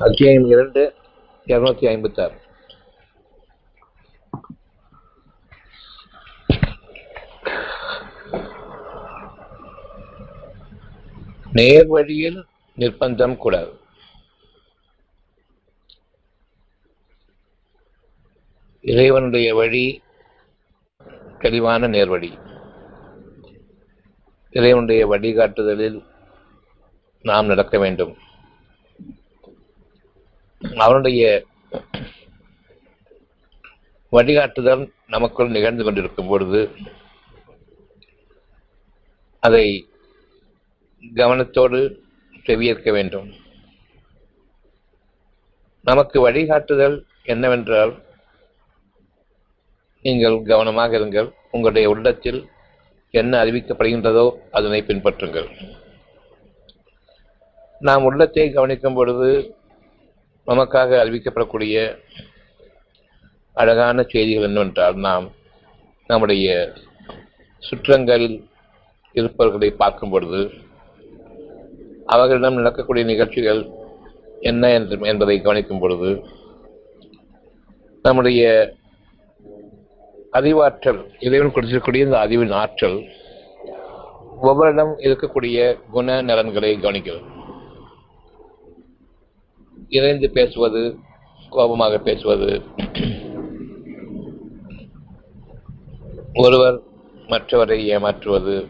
அத்தியாயம் இரண்டு இருநூத்தி ஐம்பத்தி ஆறு நேர் வழியில் நிர்பந்தம் கூடாது. இறைவனுடைய வழி தெளிவான நேர்வழி. இறைவனுடைய வழிகாட்டுதலில் நாம் நடக்க வேண்டும். அவனுடைய வழிகாட்டுதல் நமக்குள் நிகழ்ந்து கொண்டிருக்கும் பொழுது அதை கவனத்தோடு செவியேற்க வேண்டும். நமக்கு வழிகாட்டுதல் என்னவென்றால் நீங்கள் கவனமாக இருங்கள். உங்களுடைய உள்ளத்தில் என்ன அறிவிக்கப்படுகின்றதோ அதனை பின்பற்றுங்கள். நாம் உள்ளத்தை கவனிக்கும் பொழுது நமக்காக அறிவிக்கப்படக்கூடிய அழகான செய்திகள் என்னவென்றால் நாம் நம்முடைய சுற்றங்களில் இருப்பவர்களை பார்க்கும் பொழுது அவர்களிடம் நடக்கக்கூடிய நிகழ்ச்சிகள் என்ன என்று என்பதை கவனிக்கும் பொழுது நம்முடைய அறிவாற்றல் இறைவன் கொடுத்திருக்கக்கூடிய இந்த அறிவின் ஆற்றல் ஒவ்வொருடம் இருக்கக்கூடிய குண நலன்களை கவனிக்கிறது. இறைந்து பேசுவது கோபமாக பேசுவது. ஒருவர் மற்றவரை ஏமாற்றுவது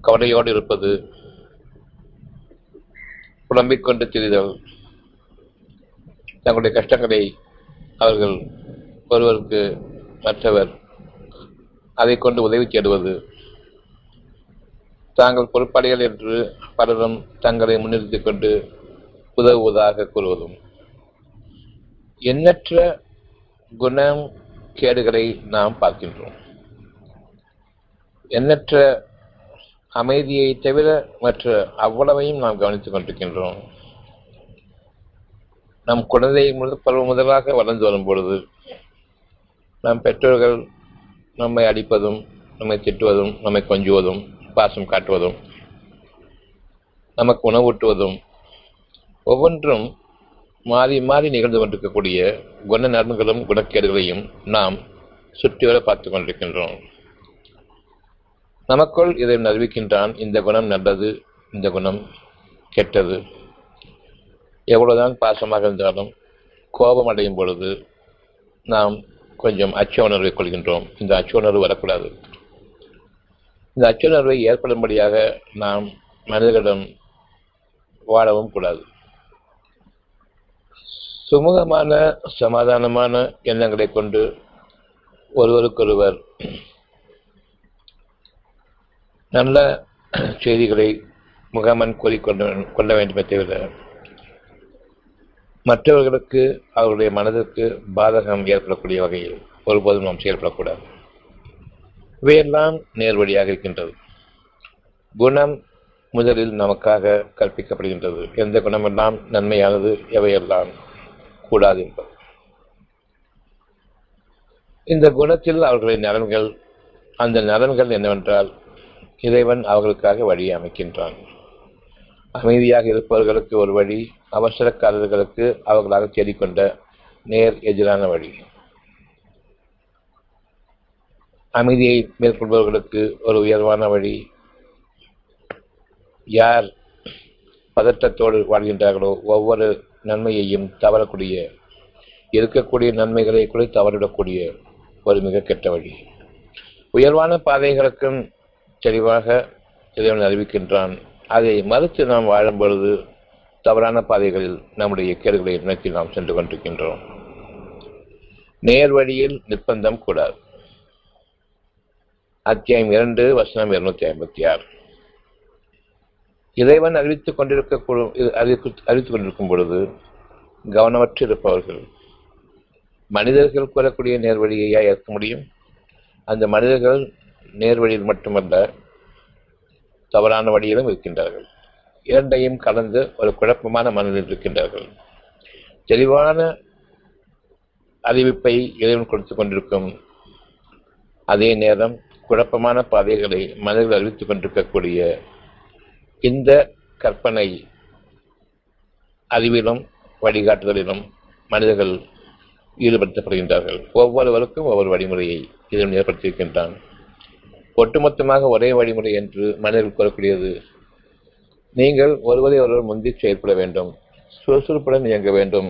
கவலையோடு இருப்பது புலம்பிக் கொண்டு திரிதல் தங்களுடைய கஷ்டங்களை அவர்கள் ஒருவருக்கு மற்றவர் அதை கொண்டு உதவி தேடுவது. தாங்கள் பொறுப்பாளிகள் என்று பலரும் தங்களை முன்னிறுத்திக் கொண்டு உதவுவதாக கூறுவதும் எண்ணற்ற குணம் கேடுகளை நாம் பார்க்கின்றோம். எண்ணற்ற அமைதியை தவிர மற்ற அவ்வளவையும் நாம் கவனித்துக் கொண்டிருக்கின்றோம். நம் குழந்தை முதல் பருவம் முதலாக வளர்ந்து வரும் பொழுது நம் பெற்றோர்கள் நம்மை அடிப்பதும் நம்மை திட்டுவதும் நம்மை கொஞ்சுவதும் பாசம் காட்டுவதும் நமக்கு உணவூட்டுவதும் ஒவ்வொன்றும் மாறி மாறி நிகழ்ந்து கொண்டிருக்கக்கூடிய குண நலன்களும் குணக்கேடுகளையும் நாம் சுற்றிவர பார்த்து கொண்டிருக்கின்றோம். நமக்குள் இதை அறிவிக்கின்றான் இந்த குணம் நல்லது இந்த குணம் கெட்டது. எவ்வளவுதான் பாசமாக இருந்தாலும் கோபம் அடையும் பொழுது நாம் கொஞ்சம் அச்ச உணர்வை கொள்கின்றோம். இந்த அச்ச உணர்வு வரக்கூடாது. இந்த அச்ச உணர்வை ஏற்படும்படியாக நாம் மனிதர்களிடம் வாழவும் கூடாது. சுமூகமான சமாதானமான எண்ணங்களை கொண்டு ஒருவருக்கொருவர் நல்ல செய்திகளை முகமன் கூறிக்கொண்ட கொள்ள வேண்டுமே தவிர மற்றவர்களுக்கு அவருடைய மனதிற்கு பாதகம் ஏற்படக்கூடிய வகையில் ஒருபோதும் நாம் செயல்படக்கூடாது. இவையெல்லாம் நேர்வழியாக இருக்கின்றது. குணம் முதலில் நமக்காக கற்பிக்கப்படுகின்றது. எந்த குணமெல்லாம் நன்மையானது எவையெல்லாம் கூடாது. என்பது இந்த குணத்தில் அவர்களின் நலன்கள் அந்த நலன்கள் என்னவென்றால் இறைவன் அவர்களுக்காக வழியை அமைக்கின்றான். அமைதியாக இருப்பவர்களுக்கு ஒரு வழி அவசரக்காரர்களுக்கு அவர்களாக தேடிக்கொண்ட நேர் எதிரான வழி. அமைதியை மேற்கொள்பவர்களுக்கு ஒரு உயர்வான வழி. யார் பதற்றத்தோடு வாழ்கின்றார்களோ ஒவ்வொரு நன்மையையும் தவறக்கூடிய இருக்கக்கூடிய நன்மைகளை கூட தவறிடக்கூடிய ஒரு மிக கெட்ட வழி. உயர்வான பாதைகளுக்கும் தெளிவாக இறைவன் அறிவிக்கின்றான். அதை மறுத்து நாம் வாழும் பொழுது தவறான பாதைகளில் நம்முடைய கேடுகளை நோக்கி நாம் சென்று கொண்டிருக்கின்றோம். நேர் வழியில் நிர்பந்தம் கூடாது. அத்தியாயம் இரண்டு வசனம் இருநூத்தி ஐம்பத்தி ஆறு. இறைவன் அறிவித்துக் கொண்டிருக்க அறிவித்துக் கொண்டிருக்கும் பொழுது கவனமற்று இருப்பவர்கள் மனிதர்கள் கூறக்கூடிய நேர்வழியையா ஏற்க முடியும்? அந்த மனிதர்கள் நேர்வழியில் மட்டுமல்ல தவறான வழியிலும் இருக்கின்றார்கள். இரண்டையும் கலந்து ஒரு குழப்பமான மனதில் இருக்கின்றார்கள். தெளிவான அறிவிப்பை இறைவன் கொடுத்துக் கொண்டிருக்கும் அதே நேரம் குழப்பமான பாதைகளை மனிதர்கள் அறிவித்துக் கொண்டிருக்கக்கூடிய இந்த கற்பனை அறிவிலும் வழிகாட்டுதலிலும் மனிதர்கள் ஈடுபடுத்தப்படுகின்றார்கள். ஒவ்வொருவருக்கும் ஒவ்வொரு வழிமுறையை இதன் ஏற்படுத்தியிருக்கின்றான். ஒட்டுமொத்தமாக ஒரே வழிமுறை என்று மனிதர்கள் கூறக்கூடியது நீங்கள் ஒருவரை ஒருவர் முந்தி செயல்பட வேண்டும் சுறுசுறுப்புடன் இயங்க வேண்டும்.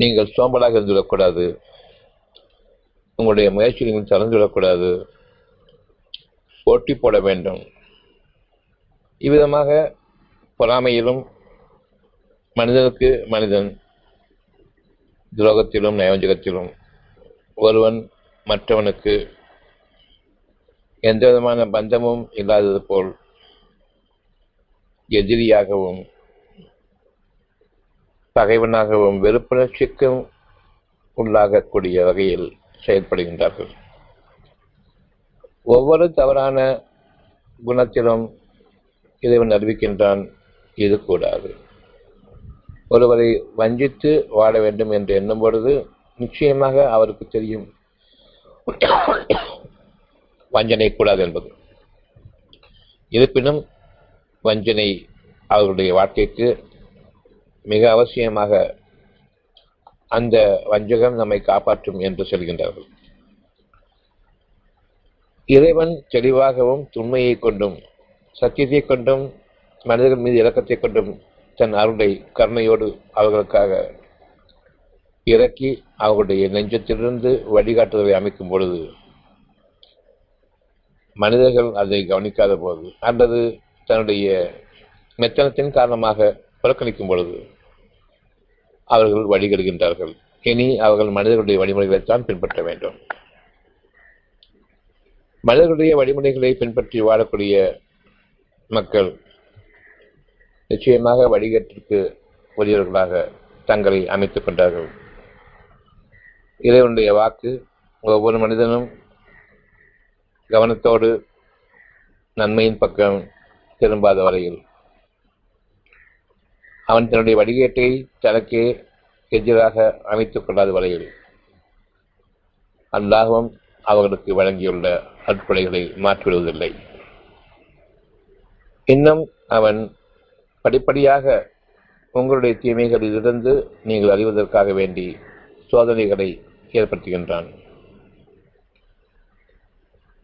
நீங்கள் சோம்பலாக இருந்துவிடக்கூடாது. உங்களுடைய முயற்சியில் நீங்கள் தளர்ந்துவிடக்கூடாது போட்டி போட வேண்டும். இவ்விதமாக பொறாமையிலும் மனிதனுக்கு மனிதன் துரோகத்திலும் நயவஞ்சகத்திலும் ஒருவன் மற்றவனுக்கு எந்த விதமான பந்தமும் இல்லாதது போல் எதிரியாகவும் பகைவனாகவும் வெறுப்புணர்ச்சிக்கும் உள்ளாகக்கூடிய வகையில் செயல்படுகின்றார்கள். ஒவ்வொரு தவறான குணத்திலும் இறைவன் அறிவிக்கின்றான் இது கூடாது. ஒருவரை வஞ்சித்து வாழ வேண்டும் என்று எண்ணும் பொழுது நிச்சயமாக அவருக்கு தெரியும் வஞ்சனை கூடாது என்பது. இருப்பினும் வஞ்சனை அவர்களுடைய வாழ்க்கைக்கு மிக அவசியமாக அந்த வஞ்சகம் நம்மை காப்பாற்றும் என்று சொல்கின்றார்கள். இறைவன் தெளிவாகவும் துண்மையை கொண்டும் சத்தியத்தை கொண்டும் மனிதர்கள் மீது இலக்கத்தை கொண்டும் தன் அருளை கருணையோடு அவர்களுக்காக இறக்கி அவர்களுடைய நெஞ்சத்திலிருந்து வழிகாட்டுதலை அமைக்கும் பொழுது மனிதர்கள் அதை கவனிக்காத போது அல்லது தன்னுடைய மெத்தனத்தின் காரணமாக புறக்கணிக்கும் பொழுது அவர்கள் வழிகெடுகின்றார்கள். இனி அவர்கள் மனிதர்களுடைய வழிமுறைகளைத்தான் பின்பற்ற வேண்டும். மனிதர்களுடைய வழிமுறைகளை பின்பற்றி வாழக்கூடிய மக்கள் நிச்சயமாக வழிகேட்டிற்கு உரியவர்களாக தங்களை அமைத்துக் கொண்டார்கள். இறைவனுடைய வாக்கு ஒவ்வொரு மனிதனும் கவனத்தோடு நன்மையின் பக்கம் திரும்பாத வரையில். அவன் தன்னுடைய வடிகேட்டை தனக்கே எதிராக அமைத்துக் கொள்ளாத வரையில். அல்லாகவும் அவர்களுக்கு வழங்கியுள்ள அற்புடைகளை மாற்றிவிடுவதில்லை. இன்னும் அவன் படிப்படியாக உங்களுடைய தீமைகளிலிருந்து நீங்கள் அறிவதற்காக வேண்டி சோதனைகளை ஏற்படுத்துகின்றான்.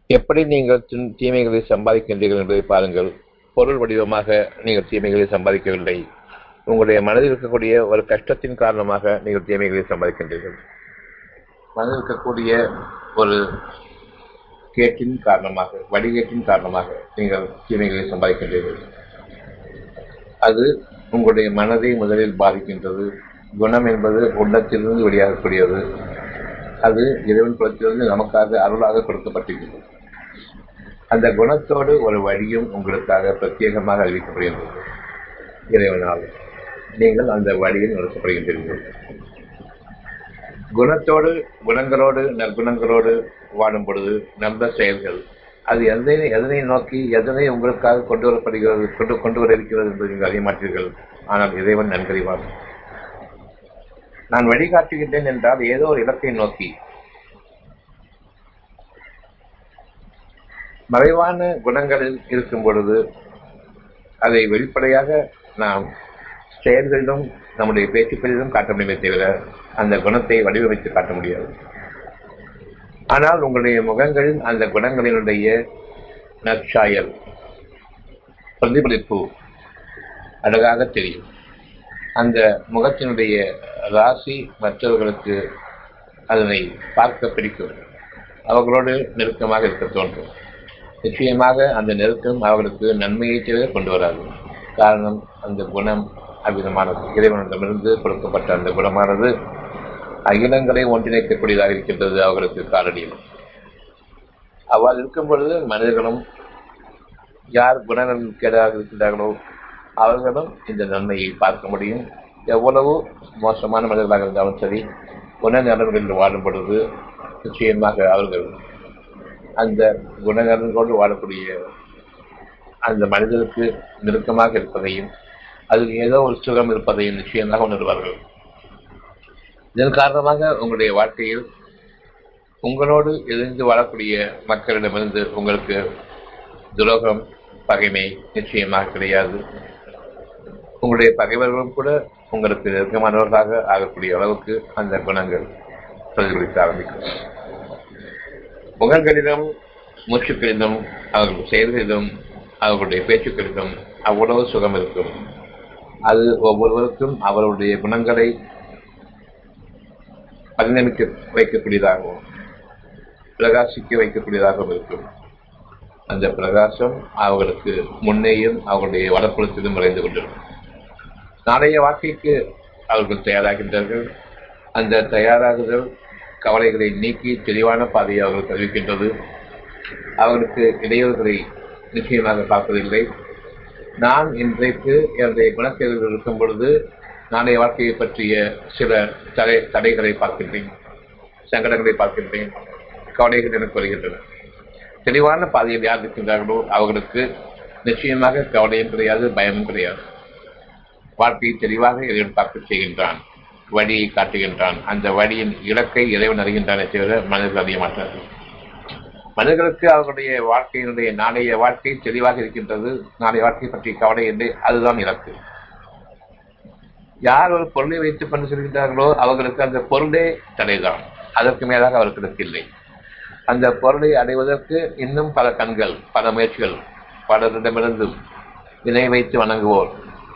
எப்படி நீங்கள் தீமைகளை சம்பாதிக்கின்றீர்கள் என்பதை பாருங்கள். பொருள் வடிவமாக நீங்கள் தீமைகளை சம்பாதிக்கவில்லை. உங்களுடைய மனதில் இருக்கக்கூடிய ஒரு கஷ்டத்தின் காரணமாக நீங்கள் தீமைகளை சம்பாதிக்கின்றீர்கள். மனதில் இருக்கக்கூடிய ஒரு கேட்டின் காரணமாக வடிகேட்டின் காரணமாக நீங்கள் தீமைகளை சம்பாதிக்கின்றீர்கள். அது உங்களுடைய மனதை முதலில் பாதிக்கின்றது. குணம் என்பது உள்ளத்திலிருந்து வெளியாகக்கூடியது. அது இறைவன் குலத்திலிருந்து நமக்காக அருளாக கொடுக்கப்பட்டிருக்கிறது. அந்த குணத்தோடு ஒரு வழியும் உங்களுக்காக பிரத்யேகமாக அறிவிக்கப்படுகின்றது. இறைவனால் நீங்கள் அந்த வழியில் நடத்தப்படுகின்றீர்கள். குணத்தோடு குணங்களோடு நற்குணங்களோடு வாடும் பொழுது நல்ல செயல்கள். அது எதனை எதனை நோக்கி எதனை உங்களுக்காக கொண்டு வரப்படுகிறது கொண்டு கொண்டு வர இருக்கிறது என்பதை நீங்கள் அறிய மாட்டீர்கள் ஆனால் இறைவன் நன்கறிவார். நான் வழிகாட்டுகின்றேன் என்றால் ஏதோ ஒரு இலக்கை நோக்கி. மறைவான குணங்களில் இருக்கும் பொழுது அதை வெளிப்படையாக நாம் செயல்களிலும் நம்முடைய பேச்சுக்களிலும் காட்ட முடியுமே தவிர அந்த குணத்தை வடிவமைத்து காட்ட முடியாது. ஆனால் உங்களுடைய முகங்களில் அந்த குணங்களினுடைய நற்சாயல் பிரதிபலிப்பு அழகாக தெரியும். அந்த முகத்தினுடைய ராசி மற்றவர்களுக்கு அதனை பார்க்க பிடிக்கும். அவர்களோடு நெருக்கமாக இருக்க தோன்றும். நிச்சயமாக அந்த நெருக்கம் அவர்களுக்கு நன்மையை தவிர கொண்டு வராது. காரணம் அந்த குணம் அவ்விதமானது. இறைவனிடமிருந்து கொடுக்கப்பட்ட அந்த குணமானது அகிலங்களை ஒன்றிணைக்கக்கூடியதாக இருக்கின்றது அவர்களுக்கு காரணியம் அவ்வாறு இருக்கும் பொழுது மனிதர்களும் யார் குணங்கள் கேடாக இருக்கின்றார்களோ அவர்களும் இந்த நன்மையை பார்க்க முடியும். எவ்வளவு மோசமான மனிதர்களாக இருந்தாலும் சரி குணநலன்களில் வாழும் பொழுது நிச்சயமாக அவர்கள் அந்த குணநலன்களோடு வாழக்கூடிய அந்த மனிதனுக்கு நெருக்கமாக இருப்பதையும் அதில் ஏதோ ஒரு சுகம் இருப்பதையும் நிச்சயமாக உணர்வார்கள். இதன் காரணமாக உங்களுடைய வாழ்க்கையில் உங்களோடு எதிர்ந்து வாழக்கூடிய மக்களிடமிருந்து உங்களுக்கு துரோகம் பகைமை நிச்சயமாக கிடையாது. உங்களுடைய பகைவர்களும் கூட உங்களுக்கு நெருக்கமானவர்களாக ஆகக்கூடிய அளவுக்கு அந்த குணங்கள் பிரதிபலிக்க ஆரம்பிக்கும். முகங்களிலும் மூச்சுக்களிலும் அவர்கள் செயல்களிலும் அவர்களுடைய பேச்சுக்களிலும் அவ்வளவு சுகம் இருக்கும். அது ஒவ்வொருவருக்கும் அவருடைய குணங்களை பரிணமிக்க வைக்கக்கூடியதாகவும் பிரகாசிக்க வைக்கக்கூடியதாகவும் இருக்கும். அந்த பிரகாசம் அவர்களுக்கு முன்னேயும் அவர்களுடைய வடக்குளத்திலும் விளைந்து கொண்டிருக்கும். நாளைய வாழ்க்கைக்கு அவர்கள் தயாராகின்றார்கள். அந்த தயாராகுதல் கவலைகளை நீக்கி தெளிவான பாதையை அவர்கள் தெரிவிக்கின்றது. அவர்களுக்கு இடையூறுகளை நிச்சயமாக பார்ப்பதில்லை. நான் இன்றைக்கு என்னுடைய குணக்கேள்விகள் இருக்கும் பொழுது நாளைய வாழ்க்கையை பற்றிய சில தடை தடைகளை பார்க்கின்றேன் சங்கடங்களை பார்க்கின்றேன் கவலைகள் எனக்கு வருகின்றன. தெளிவான பாதையில் யார் இருக்கின்றார்களோ அவர்களுக்கு நிச்சயமாக கவலையும் கிடையாது பயமும் கிடையாது. வாழ்க்கையை தெளிவாக இறைவன் பார்க்க செய்கின்றான் வழியை காட்டுகின்றான். அந்த வழியின் இலக்கை இறைவன் அறிகின்றானே தவிர மனிதர்கள் அறிய மாட்டார்கள். மனிதர்களுக்கு அவர்களுடைய வாழ்க்கையினுடைய நாளைய வாழ்க்கை தெளிவாக இருக்கின்றது நாளைய வாழ்க்கை பற்றிய கவலை என்று அதுதான் இலக்கு. யார் ஒரு பொருளை வைத்து பண்ணி சொல்கிறார்களோ அவர்களுக்கு அந்த பொருளே தடைதான். அதற்கு மேலாக அவர்களுக்கு இல்லை அந்த பொருளை அடைவதற்கு இன்னும் பல கண்கள் பல முயற்சிகள் பலரிடமிருந்து இணை வைத்து வணங்குவோர்.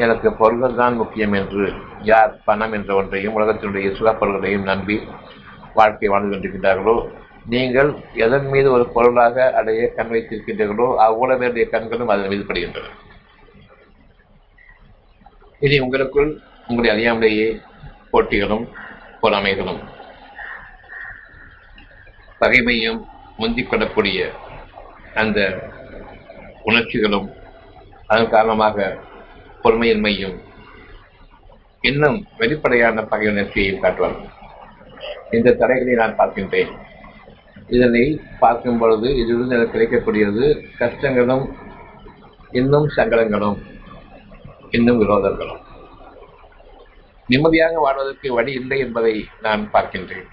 எனக்கு பொருள்கள் தான் முக்கியம் என்று யார் பணம் என்ற ஒன்றையும் உலகத்தினுடைய சுகப்பொருள்களையும் நம்பி வாழ்க்கை வாழ்ந்து கொண்டிருக்கிறார்களோ நீங்கள் எதன் மீது ஒரு பொருளாக அடைய கண் வைத்திருக்கின்றீர்களோ அவ்வளவு பேருடைய கண்களும் அதன் மீது படுகின்றன. இனி உங்களுக்குள் உங்களுடைய அறியாமலேயே போட்டிகளும் பொறாமைகளும். பகைமையும் முந்திக் கொள்ளக்கூடிய அந்த உணர்ச்சிகளும் அதன் காரணமாக பொறுமையின்மையும் இன்னும் வெளிப்படையான பகை உணர்ச்சியையும் காட்டுவார்கள். இந்த தடைகளை நான் பார்க்கின்றேன். இதனை பார்க்கும் பொழுது இதிலிருந்து எனக்கு கிடைக்கக்கூடியது கஷ்டங்களும் இன்னும் சங்கடங்களும் இன்னும் விரோதங்களும். நிம்மதியாக வாழ்வதற்கு வழி இல்லை என்பதை நான் பார்க்கின்றேன்.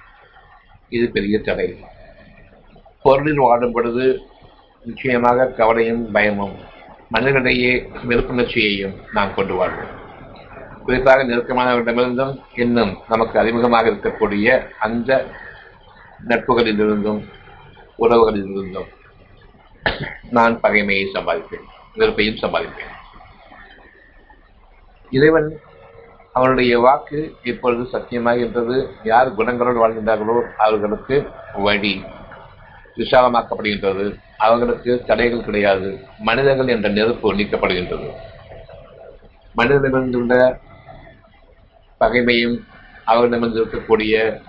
இது பெரிய தடை. பொருளில் வாடும் பொழுது நிச்சயமாக கவலையும் பயமும் மனிதனிடையே வெறுப்புணர்ச்சியையும் நாம் கொண்டு வாழ்வோம். குறிப்பாக நெருக்கமானவரிடமிருந்தும் இன்னும் நமக்கு அறிமுகமாக இருக்கக்கூடிய அந்த நட்புகளிலிருந்தும் உறவுகளிலிருந்தும் நான் பகைமையை சம்பாதிப்பேன் வெறுப்பையும் சம்பாதிப்பேன். இறைவன் அவருடைய வாக்கு இப்பொழுது சத்தியமாகின்றது. யார் குணங்களோடு வாழ்கின்றார்களோ அவர்களுக்கு வழி விசாலமாக்கப்படுகின்றது. அவர்களுக்கு தடைகள் கிடையாது. மனிதர்கள் என்ற நெருப்பு நீக்கப்படுகின்றது. மனிதர்களிடமிருந்துள்ள பகைமையும் அவர்களிடமிருந்து இருக்கக்கூடிய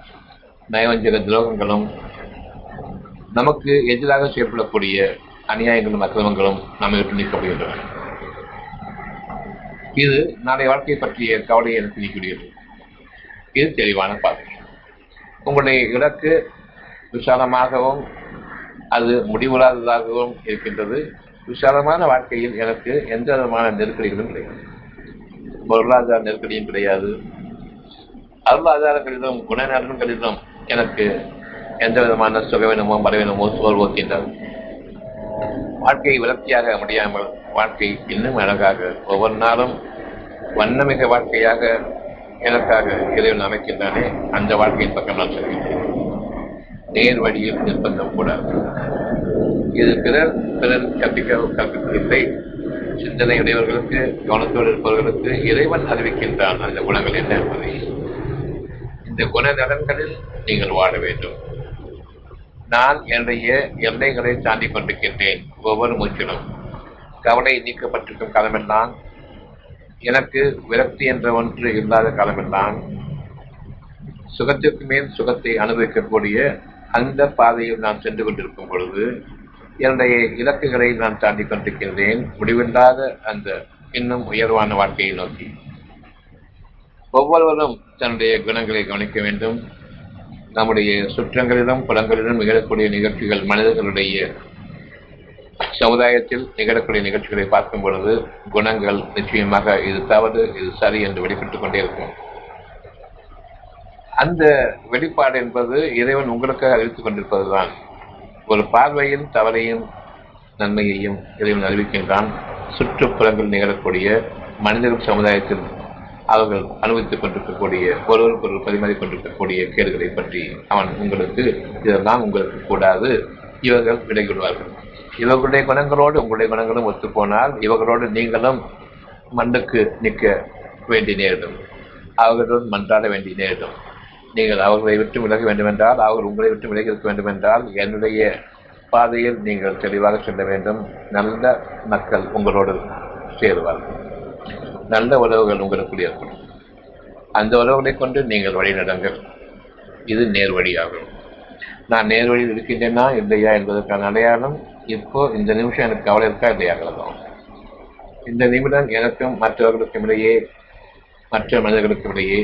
நயவஞ்சக துரோகங்களும் நமக்கு எதிராக செயல்படக்கூடிய அநியாயங்களும் அக்கிரமங்களும் நம்மை விட்டு நீக்கப்படுகின்றன. இது நாளை வாழ்க்கை பற்றிய கவலையை எனக்கு நீக்கூடியது இது தெளிவான பாதை உங்களுடைய இலக்கு விசாலமாகவும் அது முடிவில்லாததாகவும் இருக்கின்றது. விசாலமான வாழ்க்கையில் எனக்கு எந்த விதமான நெருக்கடிகளும் கிடையாது. பொருளாதார நெருக்கடியும் கிடையாது. அருளாதாரங்களிலும் குணநலன்களிலும் எனக்கு எந்த விதமான சுகவினமோ மரவினமோ சோர்வோக்கின்றது வாழ்க்கை வளர்ச்சியாக முடியாமல் வாழ்க்கை இன்னும் அழகாக ஒவ்வொரு நாளும் வண்ணமிக வாழ்க்கையாக எனக்காக இறைவன் அமைக்கின்றானே அந்த வாழ்க்கையின் பக்கம் நான் செல்கின்றேன். நேர் வழியில் நிர்பந்தம் கூடாது. இது பிறர் பிறர் கற்பிக்க கற்பிப்பதில்லை. சிந்தனை உடையவர்களுக்கு கவனத்தோடு இருப்பவர்களுக்கு இறைவன் அறிவிக்கின்றான். அந்த குணங்கள் என்ன என்பதை இந்த குணநலன்களில் நீங்கள் வாழ வேண்டும். நான் என்னுடைய எல்லைகளை தாண்டி கொண்டிருக்கின்றேன் ஒவ்வொரு மூச்சிலும். கவலை நீக்கப்பட்டிருக்கும் காலமெல்லாம் எனக்கு விரக்தி என்ற ஒன்று இல்லாத காலமெல்லாம் சுகத்திற்கு மேல் சுகத்தை அனுபவிக்கக்கூடிய அந்த பாதையில் நான் சென்று கொண்டிருக்கும் பொழுது என்னுடைய இலக்குகளை நான் தாண்டி கொண்டிருக்கின்றேன் முடிவில்லாத அந்த இன்னும் உயர்வான வாழ்க்கையை நோக்கி. ஒவ்வொருவரும் தன்னுடைய குணங்களை கவனிக்க வேண்டும். நம்முடைய சுற்றங்களிலும் புலங்களிலும் நிகழக்கூடிய நிகழ்ச்சிகள் மனிதர்களுடைய சமுதாயத்தில் நிகழக்கூடிய நிகழ்ச்சிகளை பார்க்கும் பொழுது குணங்கள் நிச்சயமாக இது தவறு இது சரி என்று வெளிப்பட்டுக் கொண்டே இருக்கும். அந்த வெளிப்பாடு என்பது இறைவன் உங்களுக்காக அறிவித்துக் கொண்டிருப்பதுதான். ஒரு பார்வையில் தவறையும் நன்மையையும் இறைவன் அறிவிக்கின்றான். சுற்றுப்புறங்கள் நிகழக்கூடிய மனிதர்கள் சமுதாயத்தில் அவர்கள் அனுபவித்துக் கொண்டிருக்கக்கூடிய ஒருவருக்கு ஒரு பரிமாறிக் கொண்டிருக்கக்கூடிய கேடுகளை பற்றி அவன் உங்களுக்கு இதெல்லாம் உங்களுக்கு கூடாது. இவர்கள் விடைகொள்வார்கள் இவர்களுடைய குணங்களோடு உங்களுடைய குணங்களும் ஒத்துப்போனால் இவர்களோடு நீங்களும் மண்ணுக்கு நிற்க வேண்டி நேரிடும் அவர்களுடன் மன்றாட வேண்டி நேரிடும் நீங்கள் அவர்களை விட்டு விலக வேண்டுமென்றால் அவர்கள் உங்களை விட்டு விலகி இருக்க வேண்டுமென்றால் என்னுடைய பாதையில் நீங்கள் தெளிவாக செல்ல வேண்டும். நல்ல மக்கள் உங்களோடு சேருவார்கள். நல்ல உறவுகள் உங்களுக்கு ஏற்படும். அந்த உறவுகளை கொண்டு நீங்கள் வழிநடங்கள். இது நேர்வழியாகும். நான் நேர்வழியில் இருக்கின்றேனா இல்லையா என்பதற்கான அடையாளம் இப்போ இந்த நிமிஷம் எனக்கு கவலை இருக்கா இல்லையாகிறதும் இந்த நிமிடம் எனக்கும் மற்றவர்களுக்கும் இடையே மற்ற மனிதர்களுக்கும் இடையே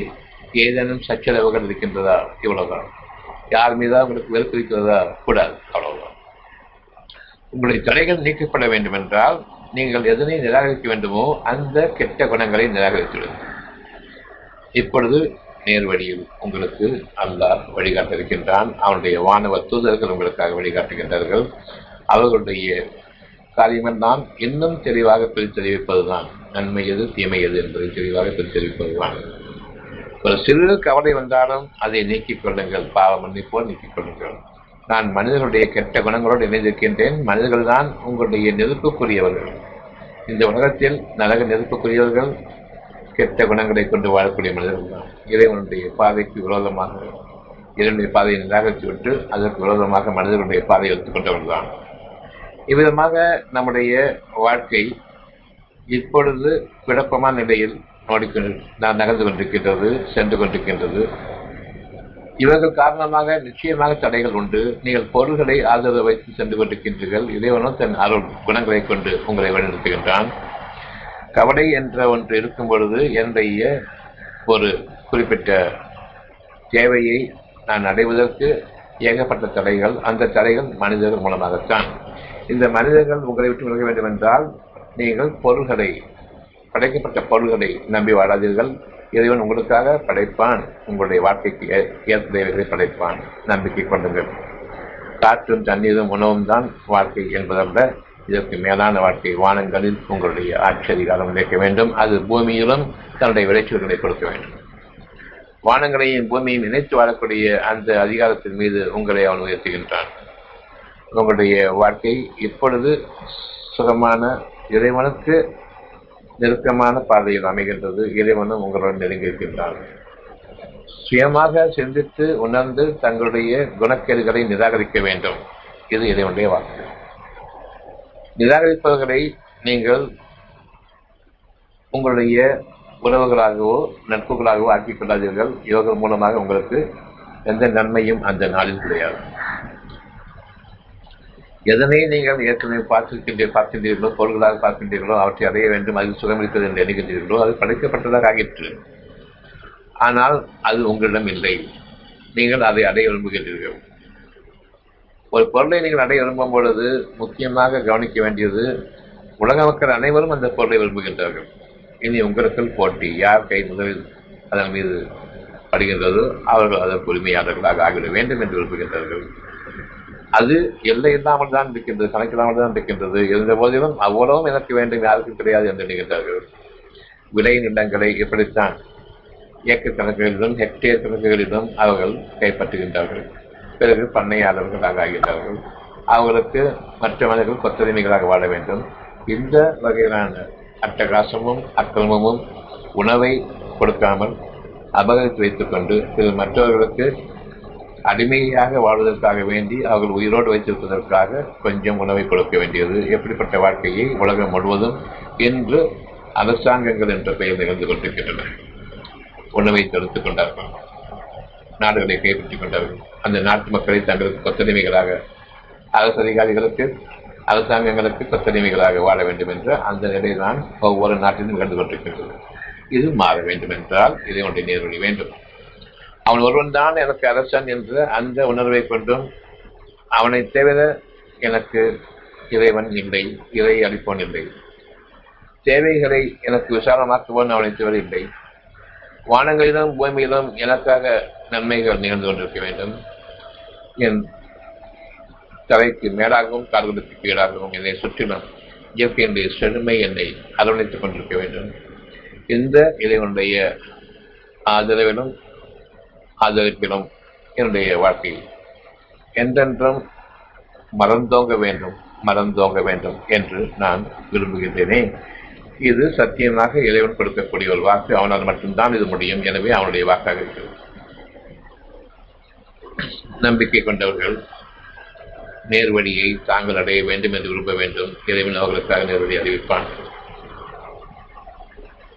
ஏதேனும் சச்சரவுகள் இருக்கின்றதா? இவ்வளவுதான். யார் மீதா உங்களுக்கு வெறுப்பு இருக்கிறதா? கூடாது. அவ்வளவுதான். உங்களுடைய தடைகள் நீக்கப்பட வேண்டும் என்றால் நீங்கள் எதனை நிராகரிக்க வேண்டுமோ அந்த கெட்ட குணங்களை நிராகரித்துவிடுங்கள். இப்பொழுது நேர்வழியில் உங்களுக்கு அல்லாஹ் வழிகாட்ட இருக்கின்றான் அவனுடைய வானவ தூதர்கள் உங்களுக்காக வழிகாட்டுகின்றார்கள். அவர்களுடைய காரியமெல்லாம் இன்னும் தெளிவாக பிரித்தறிவிப்பதுதான். நன்மை எது தீமை எது என்பதை தெளிவாக பிரித்தறிவிப்பதுதான். ஒரு சிறு கவலை வந்தாலும் அதை நீக்கிக் கொள்ளுங்கள். பாவ மன்னிப்போர் நீக்கிக் கொள்ளுங்கள். நான் மனிதர்களுடைய கெட்ட குணங்களோடு இணைந்திருக்கின்றேன். மனிதர்கள் தான் உங்களுடைய நெருப்புக்குரியவர்கள். இந்த உலகத்தில் நரக நெருப்புக்குரியவர்கள் கெட்ட குணங்களை கொண்டு வாழக்கூடிய மனிதர்கள் தான் இறைவனுடைய பாதைக்கு விரோதமாக இறைவனுடைய பாதையை நிராகரித்து விட்டு அதற்கு விரோதமாக மனிதர்களுடைய பாதையை எடுத்துக்கொண்டவர்கள் தான் இவ்விதமாக நம்முடைய வாழ்க்கை இப்பொழுது குழப்பமான நிலையில் ஓடிக்கொண்டு நான் நகர்ந்து கொண்டிருக்கின்றது சென்று கொண்டிருக்கின்றது. இவர்கள் காரணமாக நிச்சயமாக தடைகள் உண்டு. நீங்கள் பொருள்களை ஆதரவு வைத்து சென்று கொண்டிருக்கின்றீர்கள். இறைவனும் தன் அருள் குணங்களை கொண்டு உங்களை வழிநடத்துகின்றான். கவலை என்ற ஒன்று இருக்கும் பொழுது என்னுடைய ஒரு குறிப்பிட்ட தேவையை நான் அடைவதற்கு ஏகப்பட்ட தடைகள் அந்த தடைகள் மனிதர்கள் மூலமாகத்தான். இந்த மனிதர்கள் உங்களை விட்டு விலக வேண்டும் என்றால் நீங்கள் பொருள்களை படைக்கப்பட்ட பொருள்களை நம்பி வாழாதீர்கள். இறைவன் உங்களுக்காக படைப்பான். உங்களுடைய வாழ்க்கைக்கு ஏற்புடையவைகளை படைப்பான். நம்பிக்கை கொள்ளுங்கள். காற்றும் தண்ணீரும் உணவும் தான் வாழ்க்கை என்பதல்ல இதற்கு மேலான வாழ்க்கை வானங்களில் உங்களுடைய ஆட்சி அதிகாரம் நினைக்க வேண்டும். அது பூமியிலும் தன்னுடைய விளைச்சல்களை கொடுக்க வேண்டும். வானங்களையும் பூமியையும் இணைத்து வாழக்கூடிய அந்த அதிகாரத்தின் மீது உங்களை அவன் உயர்த்துகின்றான். உங்களுடைய வாழ்க்கை இப்பொழுது சுகமான இறைவனுக்கு நெருக்கமான பாதையில் அமைகின்றது. இறைவனும் உங்களுடன் நெருங்கியிருக்கின்றான் சுயமாக சிந்தித்து உணர்ந்து தங்களுடைய குணக்கேடுகளை நிராகரிக்க வேண்டும். இது இறைவனுடைய வாக்கு. நிராகரிப்பவர்களை நீங்கள் உங்களுடைய உறவுகளாகவோ நட்புகளாகவோ ஆக்கிக் கொள்ளாதீர்கள் இவர்கள் மூலமாக உங்களுக்கு எந்த நன்மையும் அந்த நாளில் கிடையாது. எதனை நீங்கள் ஏற்கனவே பார்த்திருக்கின்ற பார்க்கின்றீர்களோ பொருள்களாக பார்க்கின்றீர்களோ அவற்றை அடைய வேண்டும் அதில் சுகம் இருக்கிறது என்று எண்ணுகின்றீர்களோ அது படைக்கப்பட்டதாக ஆகிற்று. ஆனால் அது உங்களிடம் இல்லை. நீங்கள் அதை அடைய விரும்புகின்றீர்கள். ஒரு பொருளை நீங்கள் அடைய விரும்பும் பொழுது முக்கியமாக கவனிக்க வேண்டியது உலக மக்கள் அனைவரும் அந்த பொருளை விரும்புகின்றார்கள். இனி உங்களுக்குள் போட்டி யார் கை முதலில் அதன் மீது படுகின்றதோ அவர்கள் அதற்கு உரிமையாளர்களாக ஆகிட வேண்டும் என்று விரும்புகின்றார்கள். அது எல்லை இல்லாமல் தான் இருக்கின்றது கணக்கில்லாமல் தான் இருக்கின்றது. இருந்த போதிலும் அவ்வளவும் எனக்கு வேண்டும் யாருக்கும் கிடையாது என்று நினைக்கிறார்கள். விலை நிலங்களை எப்படித்தான் ஏக்கர் கணக்குகளிலும் ஹெக்டேர் கணக்குகளிலும் அவர்கள் கைப்பற்றுகின்றார்கள். பிறகு பண்ணையாளர்களாக ஆகின்றார்கள் அவர்களுக்கு மற்ற மனிதர்கள் கொத்தடிமைகளாக வாழ வேண்டும். இந்த வகையிலான அட்டகாசமும் அக்கிரமமும் உணவை கொடுக்காமல் அபகரித்து வைத்துக் கொண்டு மற்றவர்களுக்கு அடிமையாக வாழ்வதற்காக வேண்டி அவர்கள் உயிரோடு வைத்திருப்பதற்காக கொஞ்சம் உணவை கொடுக்க வேண்டியது. எப்படிப்பட்ட வாழ்க்கையை உலகம் முழுவதும் இன்று அரசாங்கங்கள் என்ற பெயர் நிகழ்ந்து கொண்டிருக்கின்றன. உணவை தடுத்துக் கொண்டார்கள். நாடுகளை கைப்பற்றிக் கொண்டார்கள். அந்த நாட்டு மக்களை தங்களுக்கு கொத்தடிமைகளாக அரசு அதிகாரிகளுக்கு அரசாங்கங்களுக்கு கொத்தடிமைகளாக வாழ வேண்டும் என்ற அந்த நிலைதான் ஒவ்வொரு நாட்டிலும் நிகழ்ந்து கொண்டிருக்கின்றது. இது மாற வேண்டும் என்றால் இதை ஒன்றை நேர்வழி வேண்டும். அவன் ஒருவன் தான் எனக்கு அரசன் என்ற அந்த உணர்வை கொண்டும் அவனை தவிர எனக்கு இறைவன் இல்லை இறை அளிப்பவன் இல்லை. தேவைகளை எனக்கு விசாலமாக்குவன் அவனை தவிர இல்லை. வானங்களிலும் பூமியிலும் எனக்காக நன்மைகள் நிகழ்ந்து கொண்டிருக்க வேண்டும். என் தலைக்கு மேலாகவும் கால்களுக்கு கீழாகவும் என்னை சுற்றிலும் இயற்கையினுடைய செழுமை என்னை அரவணைத்துக் கொண்டிருக்க வேண்டும். இந்த இறைவனுடைய ஆதரவிலும் ஆதரிப்பினும் என்னுடைய வாழ்க்கையில் என்றென்றும் மறந்தோங்க வேண்டும் மறந்தோங்க வேண்டும் என்று நான் விரும்புகின்றேனே. இது சத்தியமாக இறைவன் கொடுக்கக்கூடிய ஒரு வாக்கு. அவனால் மட்டும்தான் இது முடியும். எனவே அவனுடைய வாக்காக இருக்கிறது. நம்பிக்கை கொண்டவர்கள் நேர்வழியை தாங்கள் அடைய வேண்டும் என்று விரும்ப வேண்டும். இறைவன் அவர்களுக்காக நேர்வழி அறிவிப்பான்.